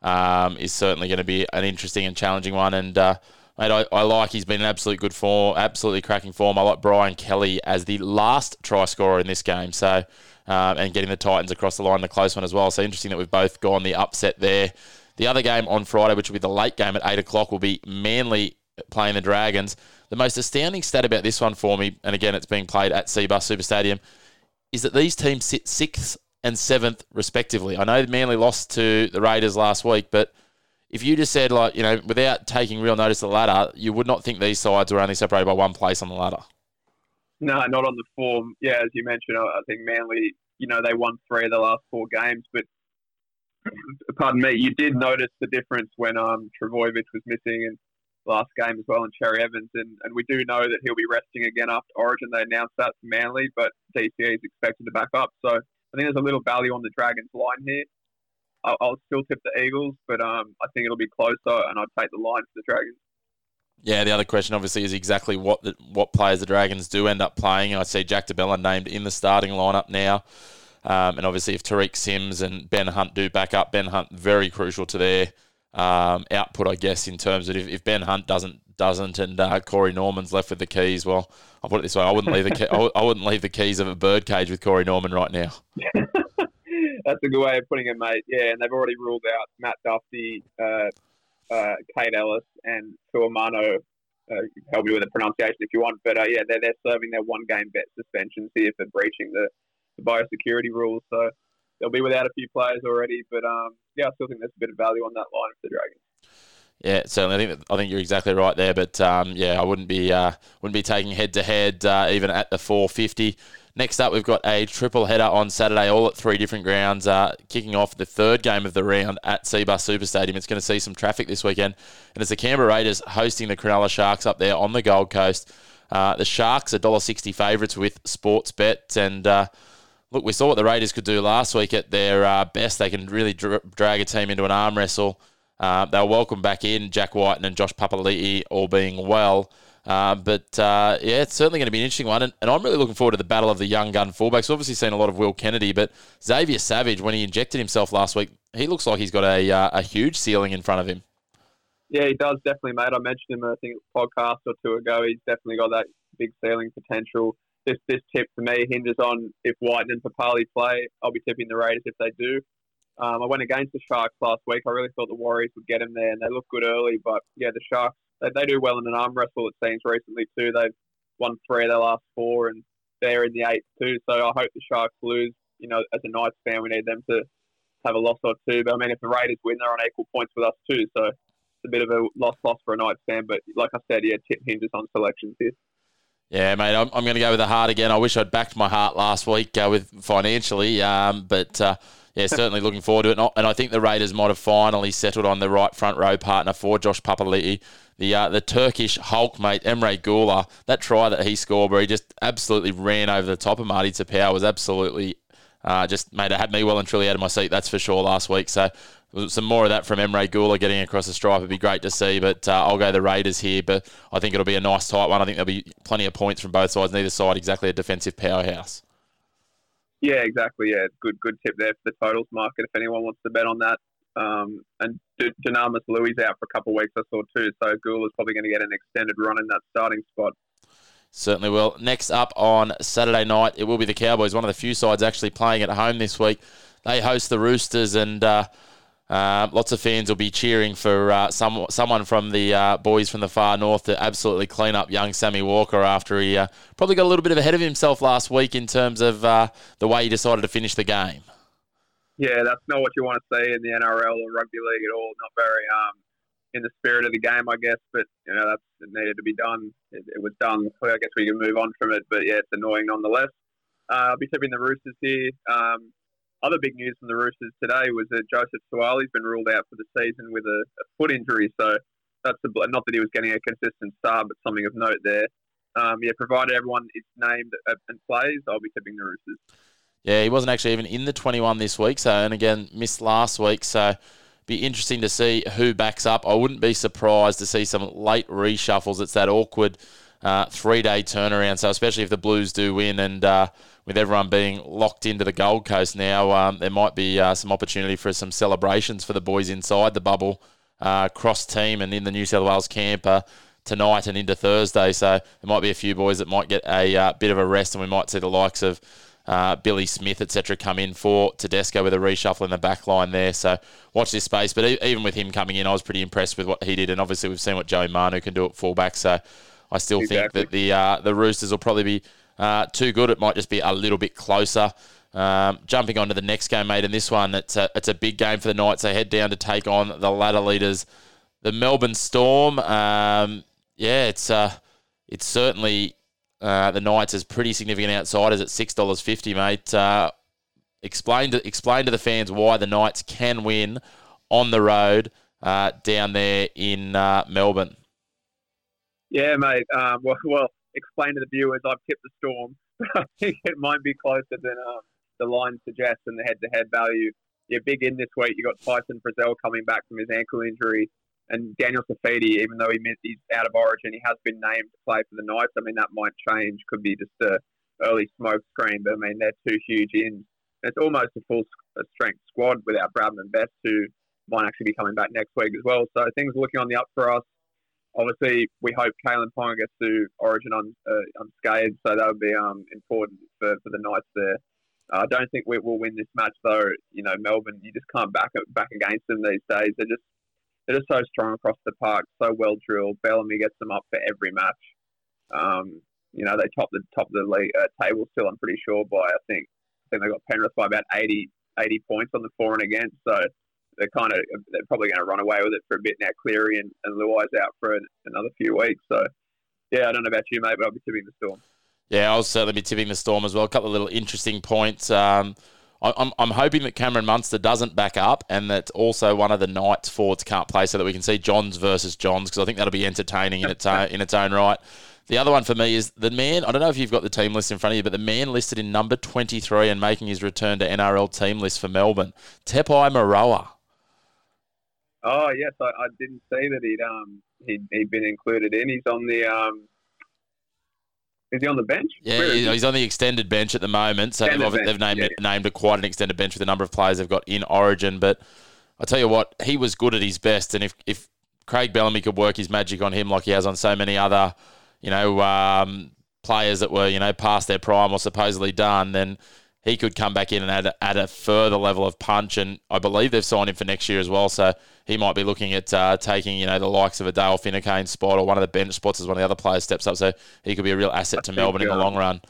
um, is certainly going to be an interesting and challenging one. And uh, Mate, I, I like he's been in absolute good form, absolutely cracking form. I like Brian Kelly as the last try scorer in this game. So, um, and getting the Titans across the line, the close one as well. So interesting that we've both gone the upset there. The other game on Friday, which will be the late game at eight o'clock, will be Manly playing the Dragons. The most astounding stat about this one for me, and again, it's being played at Cbus Super Stadium, is that these teams sit sixth and seventh respectively. I know Manly lost to the Raiders last week, but if you just said like you know without taking real notice of the ladder, you would not think these sides were only separated by one place on the ladder. No, not on the form. Yeah, as you mentioned, I think Manly, you know, they won three of the last four games, but pardon me, you did notice the difference when um Trbojevic was missing in last game as well, and Cherry Evans, and, and we do know that he'll be resting again after Origin. They announced that to Manly, but DCE is expected to back up. So I think there's a little value on the Dragons line here. I'll, I'll still tip the Eagles, but um, I think it'll be closer, and I'd take the line for the Dragons. Yeah, the other question obviously is exactly what the, what players the Dragons do end up playing. I see Jack de Belin named in the starting lineup now. Um, and obviously, if Tariq Sims and Ben Hunt do back up, Ben Hunt very crucial to their um, output, I guess, in terms of if, if Ben Hunt doesn't doesn't and uh, Corey Norman's left with the keys, well, I'll put it this way: I wouldn't leave the key, I wouldn't leave the keys of a birdcage with Corey Norman right now. That's a good way of putting it, mate. Yeah, and they've already ruled out Matt Dufty, uh, uh, Kaide Ellis, and Tuamano. Uh, help me with the pronunciation if you want, but uh, yeah, they're, they're serving their one game bet suspensions here for breaching the, the biosecurity rules. So they'll be without a few players already, but um, yeah, I still think there's a bit of value on that line for the Dragons. Yeah, certainly. I think I think you're exactly right there. But um, yeah, I wouldn't be uh, wouldn't be taking head to head even at the 450. Next up, we've got a triple header on Saturday, all at three different grounds. Uh, kicking off the third game of the round at Cbus Super Stadium. It's going to see some traffic this weekend, and it's the Canberra Raiders hosting the Cronulla Sharks up there on the Gold Coast. Uh, the Sharks are $1.60 favourites with sports Sportsbet, and uh, look, we saw what the Raiders could do last week at their uh, best. They can really dra- drag a team into an arm wrestle. Uh, they'll welcome back in Jack Wighton and Josh Papali'i all being well. Uh, but uh, yeah, it's certainly going to be an interesting one, and, and, I'm really looking forward to the battle of the young gun fullbacks. Obviously seen a lot of Will Kennedy, but Xavier Savage, when he injected himself last week, he looks like he's got a uh, a huge ceiling in front of him. Yeah, he does definitely, mate. I mentioned him, I think, podcast or two ago. He's definitely got that big ceiling potential. This this tip for me hinges on if White and Papali play. I'll be tipping the Raiders if they do. Um, I went against the Sharks last week. I really thought the Warriors would get him there, and they look good early. But yeah, the Sharks they, they do well in an arm wrestle. It seems recently too. They've won three of their last four, and they're in the eighth too. So I hope the Sharks lose. You know, as a Knights fan, we need them to have a loss or two. But I mean, if the Raiders win, they're on equal points with us too. So it's a bit of a loss loss for a Knights fan. But like I said, yeah, tip hinges on selections here. Yeah, mate, I'm, I'm going to go with the heart again. I wish I'd backed my heart last week uh, with financially, um, but uh, yeah, certainly looking forward to it. And I think the Raiders might have finally settled on the right front row partner for Josh Papali'i the uh, the Turkish Hulk mate Emre Guler, that try that he scored where he just absolutely ran over the top of Marty Taupau was absolutely uh, just made it had me well and truly out of my seat. That's for sure. Last week, so some more of that from Emre Guler getting across the stripe would be great to see. But uh, I'll go the Raiders here. But I think it'll be a nice tight one. I think there'll be plenty of points from both sides. Neither side exactly a defensive powerhouse. Yeah, exactly. Yeah, good good tip there for the totals market. If anyone wants to bet on that, um, and Dunamis Lui out for a couple of weeks, I saw too. So Gould is probably going to get an extended run in that starting spot. Certainly will. Next up on Saturday night, it will be the Cowboys, one of the few sides actually playing at home this week. They host the Roosters, and uh, uh, lots of fans will be cheering for uh, some someone from the uh, boys from the far north to absolutely clean up young Sammy Walker after he uh, probably got a little bit of ahead of himself last week in terms of uh, the way he decided to finish the game yeah, that's not what you want to see in the NRL or rugby league at all. Not very um, in the spirit of the game, I guess. But you know, that's it needed to be done. It, it was done. I guess we can move on from it. But yeah, it's annoying nonetheless. Uh, I'll be tipping the Roosters here. Um, other big news from the Roosters today was that Joseph Suaalii's been ruled out for the season with a, a foot injury. So that's a, not that he was getting a consistent start, but something of note there. Um, yeah, provided everyone is named and plays, I'll be tipping the Roosters. Yeah, he wasn't actually even in the 21 this week. So, and again, missed last week. So, be interesting to see who backs up. I wouldn't be surprised to see some late reshuffles. It's that awkward uh, three day turnaround. So, especially if the Blues do win and uh, with everyone being locked into the Gold Coast now, um, there might be uh, some opportunity for some celebrations for the boys inside the bubble, uh, cross team and in the New South Wales camp uh, tonight and into Thursday. So, there might be a few boys that might get a uh, bit of a rest, and we might see the likes of uh, Billy Smith, etc., come in for Tedesco with a reshuffle in the back line there. So watch this space. But even with him coming in, I was pretty impressed with what he did. And obviously, we've seen what Joey Manu can do at fullback. So I still exactly. think that the uh, the Roosters will probably be uh, too good. It might just be a little bit closer. Um, jumping on to the next game, mate, and this one, it's a, it's a big game for the Knights. They head down to take on the ladder leaders, the Melbourne Storm. Um, yeah, it's uh, it's certainly uh, the Knights as pretty significant outsiders at six dollars fifty, mate. Uh, explain to explain to the fans why the Knights can win on the road uh, down there in uh, Melbourne. Yeah, mate. Um, well, well, explain to the viewers. I've tipped the Storm. I think it might be closer than um, the line suggests and the head-to-head value. Yeah, big in this week. You got Tyson Frizell coming back from his ankle injury. And Daniel Saifiti, even though he missed, he's out of origin, he has been named to play for the Knights. I mean, that might change. Could be just a early smoke screen, but I mean, they're two huge ins. It's almost a full strength squad without Bradman and Best, who might actually be coming back next week as well. So things are looking on the up for us. Obviously, we hope Kalyn Ponga gets to Origin on uh, unscathed, so that would be um, important for, for the Knights there. I don't think we will win this match though. You know, Melbourne, you just can't back back against them these days. They're just they're just so strong across the park, so well drilled. Bellamy gets them up for every match. Um, you know, they top the top of the league, uh, table still. I'm pretty sure by I think I think they got Penrith by about 80, 80 points on the for and against. So they're kind of they're probably going to run away with it for a bit now. Cleary and, and Luai's out for an, another few weeks. So yeah, I don't know about you, mate, but I'll be tipping the Storm. Yeah, I'll certainly be tipping the Storm as well. A couple of little interesting points. Um, I'm, I'm hoping that Cameron Munster doesn't back up and that also one of the Knights forwards can't play so that we can see Johns versus Johns because I think that'll be entertaining in its own, in its own right. The other one for me is the man. I don't know if you've got the team list in front of you, but the man listed in number 23 and making his return to NRL team list for Melbourne, Tepai Moeroa. Oh yes, I, I, didn't see that he'd um he'd, he'd been included in. He's on the um is he on the bench? Yeah, he's on the extended bench at the moment. So they've, they've, named yeah. named a quite an extended bench with a number of players they've got in Origin. But I tell you what, he was good at his best, and if if Craig Bellamy could work his magic on him like he has on so many other, you know, um, players that were you know past their prime or supposedly done, then he could come back in and add, add a further level of punch. And I believe they've signed him for next year as well. So he might be looking at uh, taking, you know, the likes of a Dale Finucane spot or one of the bench spots as one of the other players steps up. So he could be a real asset to Melbourne in the long run.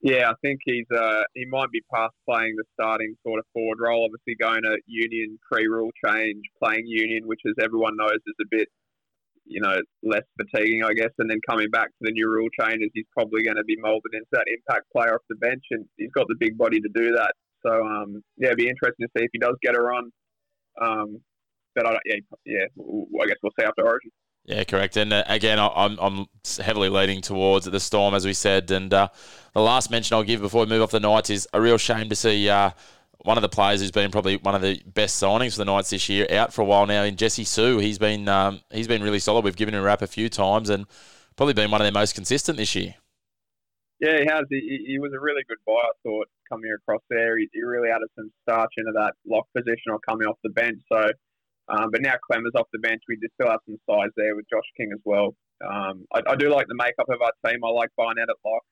Yeah, I think he's uh, he might be past playing the starting sort of forward role. Obviously, going to Union pre-rule change, playing Union, which as everyone knows is a bit you know, less fatiguing, I guess. And then coming back to the new rule changes, he's probably going to be moulded into that impact player off the bench, and he's got the big body to do that. So, um, yeah, it'd be interesting to see if he does get a run. Um, but I, yeah, yeah, I guess we'll see after Origin. Yeah, correct. And uh, again, I'm, I'm heavily leaning towards the Storm, as we said. And uh, the last mention I'll give before we move off the Knights is a real shame to see uh, one of the players who's been probably one of the best signings for the Knights this year, out for a while now in Jesse Sue. He's been um, he's been really solid. We've given him a rap a few times and probably been one of their most consistent this year. Yeah, he has. He, he was a really good buy, I thought, coming across there. He, he, really added some starch into that lock position or coming off the bench. So, um, but now Klemmer's off the bench. We just still have some size there with Josh King as well. Um, I, I, do like the makeup of our team. I like Barnett at lock.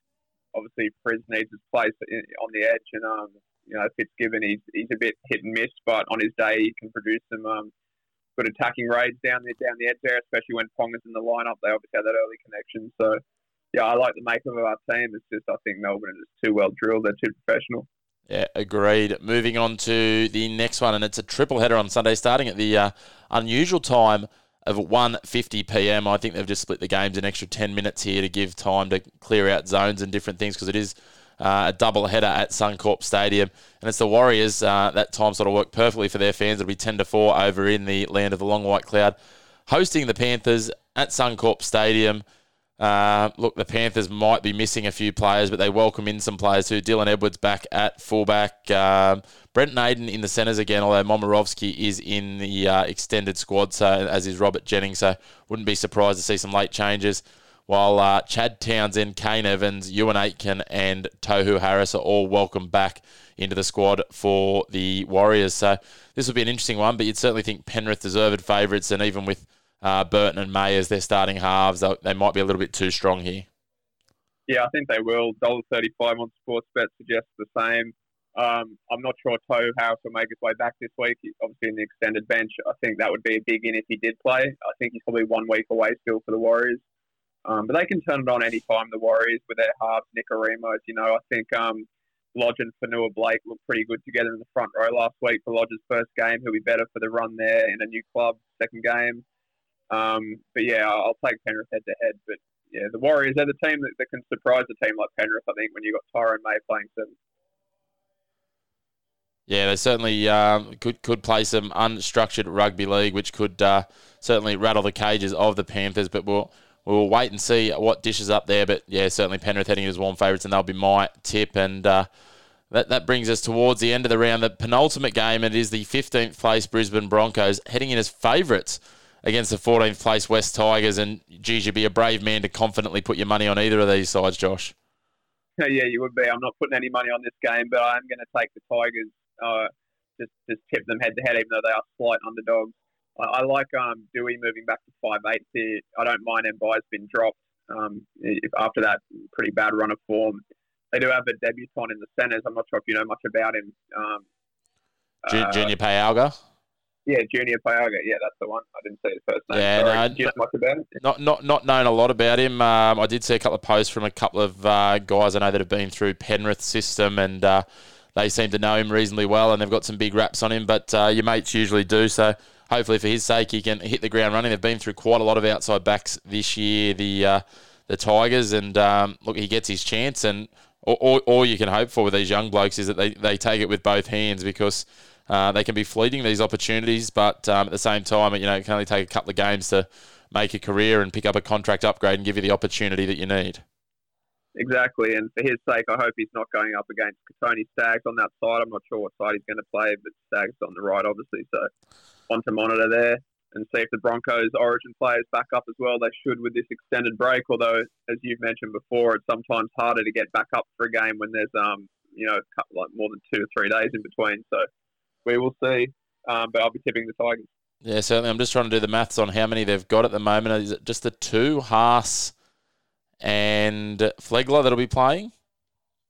Obviously, Frizz needs his place on the edge, and um, you know, Fitzgibbon, he's, he's a bit hit and miss, but on his day, he can produce some um, good attacking raids down there, down the edge there, especially when Ponga's in the lineup. They obviously have that early connection. So, yeah, I like the makeup of our team. It's just, I think Melbourne is too well drilled. They're too professional. Yeah, agreed. Moving on to the next one, and it's a triple header on Sunday, starting at the uh, unusual time of 1.50 p.m. I think they've just split the games an extra 10 minutes here to give time to clear out zones and different things because it is – uh, a double header at Suncorp Stadium. And it's the Warriors. Uh, that time sort of worked perfectly for their fans. It'll be 10 to 4 over in the land of the long white cloud, hosting the Panthers at Suncorp Stadium. Uh, look, the Panthers might be missing a few players, but they welcome in some players too. Dylan Edwards back at fullback. Um, Brent Naden in the centres again, although Momorovsky is in the uh, extended squad, so as is Robert Jennings. So wouldn't be surprised to see some late changes while uh, Chad Townsend, Kane Evans, Euan Aitken, and Tohu Harris are all welcome back into the squad for the Warriors. So this will be an interesting one, but you'd certainly think Penrith deserved favourites, and even with uh, Burton and May as their starting halves, they might be a little bit too strong here. Yeah, I think they will. Dollar thirty-five on Sportsbet suggests the same. Um, I'm not sure Tohu Harris will make his way back this week. He's obviously in the extended bench. I think that would be a big in if he did play. I think he's probably one week away still for the Warriors. Um, but they can turn it on any time. The Warriors with their halves, Nikorima, you know, I think um, Lodge and Fonua Blake looked pretty good together in the front row last week for Lodge's first game. He'll be better for the run there in a new club second game. Um, but yeah, I'll take Penrith head to head. But yeah, the Warriors are the team that, that can surprise a team like Penrith. I think when you've got Tyrone May playing seven. Yeah, they certainly um, could could play some unstructured rugby league, which could uh, certainly rattle the cages of the Panthers. But we'll we'll wait and see what dishes up there. But yeah, certainly Penrith heading in as warm favourites, and they'll be my tip. And uh, that that brings us towards the end of the round, the penultimate game. It is the 15th place Brisbane Broncos heading in as favourites against the 14th place West Tigers. And geez, you'd be a brave man to confidently put your money on either of these sides, Josh. Yeah, you would be. I'm not putting any money on this game, but I am going to take the Tigers. Uh, just just tip them head to head, even though they are slight underdogs. I, I like um, Dewey moving back to five eight here. I don't mind Mbye's been dropped um, after that pretty bad run of form. they do have a debutant in the centres. I'm not sure if you know much about him. Um, Ju- uh, Junior Payaga. Yeah, Junior Payaga. Yeah, that's the one. I didn't see his first name. Yeah, Sorry. no, Do you know much about him? Not not not known a lot about him. Um, I did see a couple of posts from a couple of uh, guys I know that have been through Penrith system, and uh, they seem to know him reasonably well, and they've got some big raps on him. But uh, your mates usually do so. Hopefully, for his sake, he can hit the ground running. They've been through quite a lot of outside backs this year. The uh, the Tigers, and um, look, he gets his chance, and all, all, you can hope for with these young blokes is that they, they take it with both hands because uh, they can be fleeting these opportunities, but um, at the same time, you know, it can only take a couple of games to make a career and pick up a contract upgrade and give you the opportunity that you need. Exactly, and for his sake, I hope he's not going up against Tony Staggs on that side. I'm not sure what side he's going to play, but Staggs on the right, obviously. So, to monitor there and see if the Broncos Origin players back up as well. They should with this extended break. Although, as you've mentioned before, it's sometimes harder to get back up for a game when there's um you know couple, like more than two or three days in between. So, we will see. Um, but I'll be tipping the Tigers. Yeah, certainly. I'm just trying to do the maths on how many they've got at the moment. Is it just the two, Haas and Flegler that'll be playing?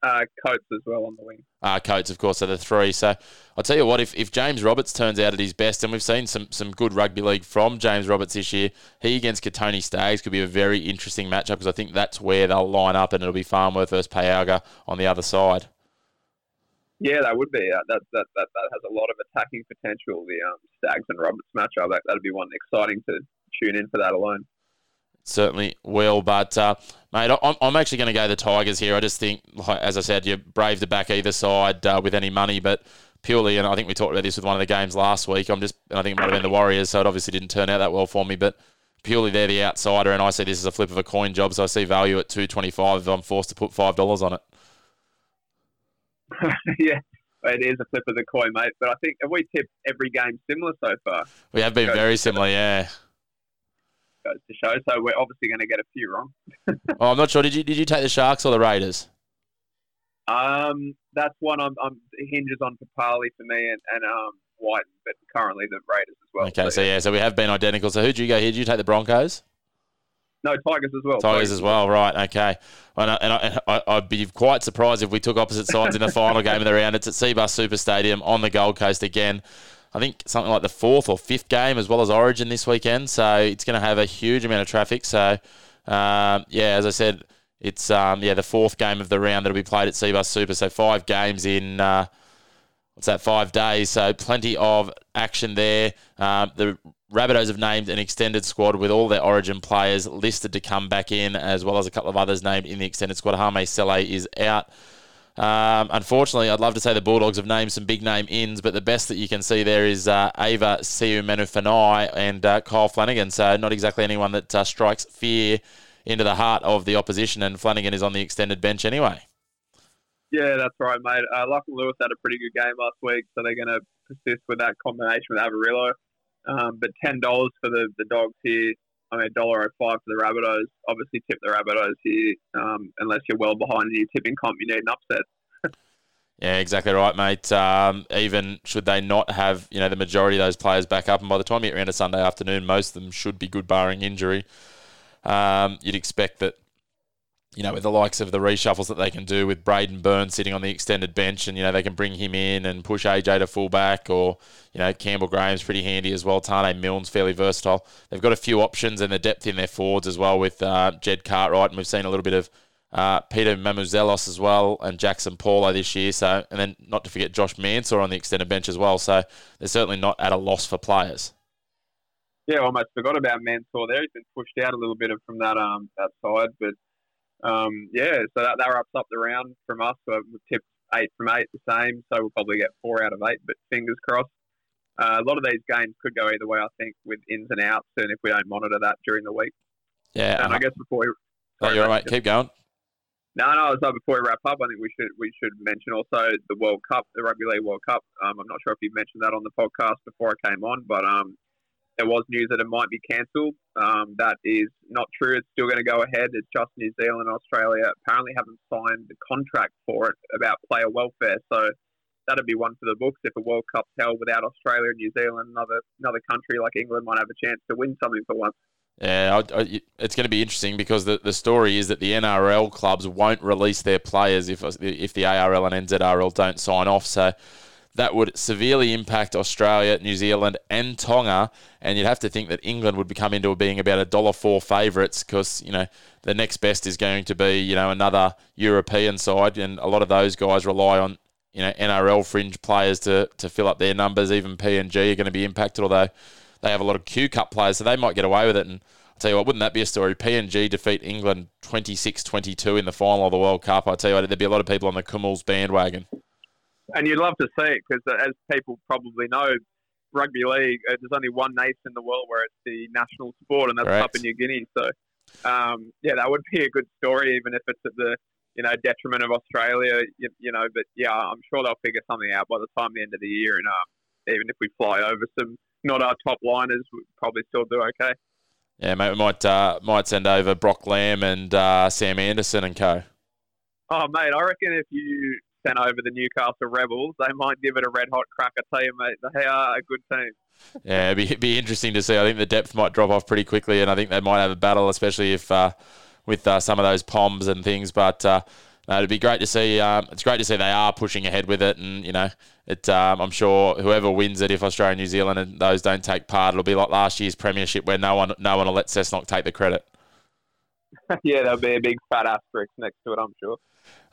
Uh, Coates as well on the wing. Uh, Coates, of course, are the three. So I'll tell you what, if, if James Roberts turns out at his best, and we've seen some, some good rugby league from James Roberts this year, he against Kotoni Staggs could be a very interesting matchup because I think that's where they'll line up and it'll be Farnworth versus Payaga on the other side. Yeah, that would be. Uh, that, that, that, that has a lot of attacking potential, the um, Staggs and Roberts matchup. That, that'd be one exciting to tune in for that alone. Certainly will. But uh, mate, I'm, I'm actually going to go the Tigers here. I just think, like, as I said, you're brave to back either side uh, with any money, but purely, and I think we talked about this with one of the games last week. I'm just, and I think it might have been the Warriors, so it obviously didn't turn out that well for me, but. Purely, they're the outsider, and I see this as a flip of a coin job. So I see value at two twenty five. If I'm forced to put five dollars on it, yeah, it is a flip of the coin, mate. But I think have we tipped every game similar so far? we have been very similar. Yeah. Goes to show. So we're obviously going to get a few wrong. Oh, I'm not sure. Did you did you take the Sharks or the Raiders? Um, that's one I'm, I'm hinges on Papali for me and, and um White, but currently the Raiders as well. Okay, so yeah, so we have been identical. So who'd you go here? Did you take the Broncos? no Tigers as well. Tigers as well, right? Okay, and, I, and, I, and I, I'd be quite surprised if we took opposite sides in the final game of the round. It's at Cbus Super Stadium on the Gold Coast again. I think something like the fourth or fifth game, as well as Origin this weekend. So it's going to have a huge amount of traffic. So um, yeah, as I said, it's um, yeah the fourth game of the round that'll be played at Cbus Super. So five games in. Uh, what's that, five days. So plenty of action there. Um, the Rabbitohs have named an extended squad with all their origin players listed to come back in, as well as a couple of others named in the extended squad. Hame Sele is out. Um, unfortunately, I'd love to say the Bulldogs have named some big name ins, but the best that you can see there is uh, Ava Seumanufagai and uh, Kyle Flanagan. So not exactly anyone that uh, strikes fear into the heart of the opposition, and Flanagan is on the extended bench anyway. Yeah, that's right, mate. Uh, Lachlan Lewis had a pretty good game last week, so they're going to persist with that combination with Averillo. Um, but ten dollars for the, the dogs here. I mean, dollar oh five for the Rabbitohs. Obviously, tip the Rabbitohs here. Um, unless you're well behind in your tipping comp, you need an upset. Yeah, exactly right, mate. Um, even should they not have, you know, the majority of those players back up, and by the time you get around to Sunday afternoon, most of them should be good, barring injury. Um, you'd expect that, you know, with the likes of the reshuffles that they can do with Braidon Burns sitting on the extended bench, and you know they can bring him in and push AJ to fullback, or you know Campbell Graham's pretty handy as well. Taane Milne's fairly versatile. They've got a few options and the depth in their forwards as well with uh, Jed Cartwright, and we've seen a little bit of uh, Peter Mamouzelos as well, and Jaxson Paulo this year. So, and then not to forget Josh Mansour on the extended bench as well. So they're certainly not at a loss for players. Yeah, almost forgot about Mansour there. He's been pushed out a little bit from that um that side, but um yeah, so that, that wraps up the round from us. So we've tipped eight from eight, the same. So we'll probably get four out of eight, but fingers crossed. Uh, a lot of these games could go either way, I think, with ins and outs, and if we don't monitor that during the week. Yeah, And I guess before we, Oh, you're mate, right, mate. Keep going. no, no. So before we wrap up, I think we should we should mention also the World Cup, the Rugby League World Cup. Um, I'm not sure if you mentioned that on the podcast before I came on, but um, there was news that it might be cancelled. Um, that is not true. It's still going to go ahead. It's just New Zealand and Australia apparently haven't signed the contract for it about player welfare. So that'd be one for the books. If a World Cup's held without Australia and New Zealand, another another country like England might have a chance to win something for once. Yeah, I, I, it's going to be interesting because the, the story is that the NRL clubs won't release their players if if the ARL and NZRL don't sign off. So that would severely impact Australia, New Zealand, and Tonga. And you'd have to think that England would become into being about a dollar four favourites because you know the next best is going to be you know another European side, and a lot of those guys rely on you know NRL fringe players to to fill up their numbers. Even PNG are going to be impacted, although they have a lot of Q Cup players, so they might get away with it. And I'll tell you what, wouldn't that be a story? PNG defeat England 26-22 in the final of the World Cup. I tell you what, there'd be a lot of people on the Kumuls bandwagon and you'd love to see it because, as people probably know, rugby league uh, there's only one nation in the world where it's the national sport, and that's Correct. Papua New Guinea. So, um, yeah, that would be a good story, even if it's at the you know detriment of Australia. You, you, know, but yeah, I'm sure they'll figure something out by the time the end of the year, and um, even if we fly over some not our top liners, we'll probably still do okay. Yeah, mate, we might uh, might send over Brock Lamb and uh, Sam Anderson and co. Oh, mate, I reckon if you sent over the Newcastle Rebels, they might give it a red hot crack. I tell you, mate, they are a good team. yeah, it'd be, be interesting to see. I think the depth might drop off pretty quickly, and I think they might have a battle, especially if uh, with uh, some of those poms and things. But uh, no, it'd be great to see. Um, it's great to see they are pushing ahead with it, and you know, it. Um, I'm sure whoever wins it, if Australia, New Zealand, and those don't take part, it'll be like last year's premiership, where no one, no one will let Cessnock take the credit. yeah, there'll be a big fat asterisk next to it, I'm sure.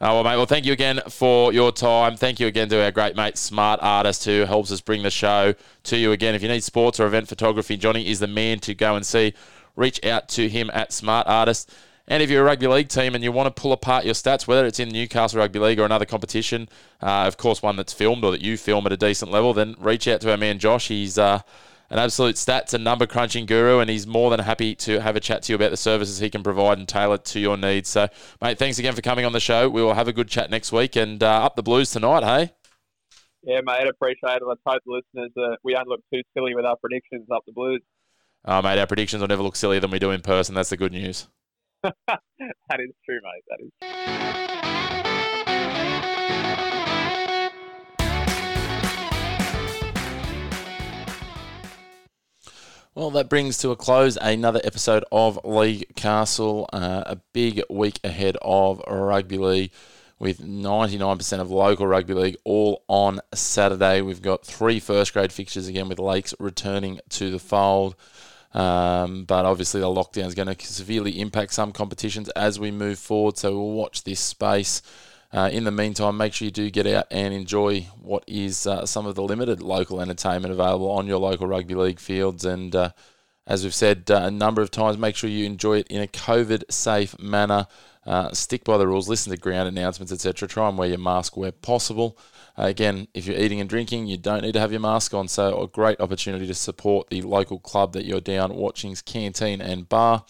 Uh, well, mate, well, thank you again for your time. Thank you again to our great mate, Smart Artist, who helps us bring the show to you again. If you need sports or event photography, Johnny is the man to go and see. Reach out to him at Smart Artist. And if you're a rugby league team and you want to pull apart your stats, whether it's in Newcastle Rugby League or another competition, uh, of course, one that's filmed or that you film at a decent level, then reach out to our man Josh. He's uh, an absolute stats and number crunching guru, and he's more than happy to have a chat to you about the services he can provide and tailor it to your needs. So, mate, thanks again for coming on the show. We will have a good chat next week and uh, up the Blues tonight, hey? Yeah, mate, appreciate it. Let's hope the listeners uh, we don't look too silly with our predictions up the Blues. Oh, mate, our predictions will never look sillier than we do in person. That's the good news. that is true, mate. That is. Well, that brings to a close another episode of League Castle. Uh, a big week ahead of rugby league with 99% of local rugby league all on Saturday. We've got three first grade fixtures again with Lakes returning to the fold. Um, but obviously, the lockdown is going to severely impact some competitions as we move forward. So we'll watch this space. Uh, in the meantime, make sure you do get out and enjoy what is uh, some of the limited local entertainment available on your local rugby league fields. And uh, as we've said uh, a number of times, make sure you enjoy it in a COVID safe manner. Uh, stick by the rules, listen to ground announcements, etc. Try and wear your mask where possible. Uh, again, if you're eating and drinking, you don't need to have your mask on. So, a great opportunity to support the local club that you're down watching's canteen and bar.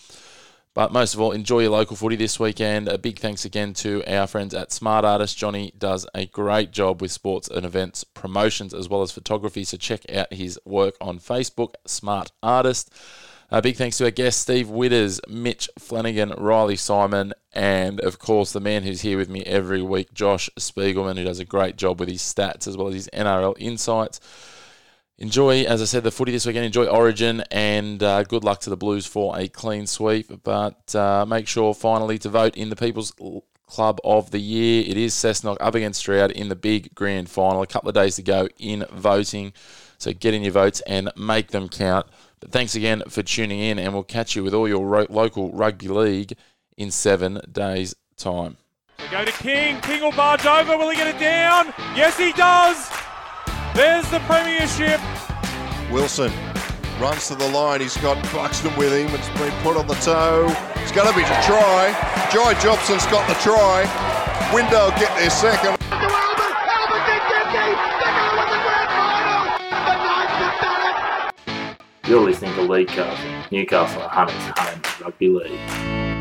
But most of all, enjoy your local footy this weekend. A big thanks again to our friends at Smart Artist. Johnny does a great job with sports and events promotions as well as photography. So check out his work on Facebook, Smart Artist. A big thanks to our guests, Steve Witters, Mitch Flanagan, Riley Simon, and of course the man who's here with me every week, Josh Spiegelman, who does a great job with his stats as well as his NRL insights enjoy, as I said, the footy this weekend. Enjoy Origin, and uh, good luck to the Blues for a clean sweep. But uh, make sure finally to vote in the People's Club of the Year. It is Cessnock up against Stroud in the big grand final. A couple of days to go in voting, so get in your votes and make them count. But thanks again for tuning in, and we'll catch you with all your ro- local rugby league in seven days' time. We go to King. King will barge over. Will he get it down? Yes, he does. There's the premiership. Wilson runs to the line. He's got Buxton with him. It's been put on the toe. It's going to be a try. Joy Jobson's got the try. Window get their second. You're listening to League Castle, Newcastle Hunters Home Rugby League.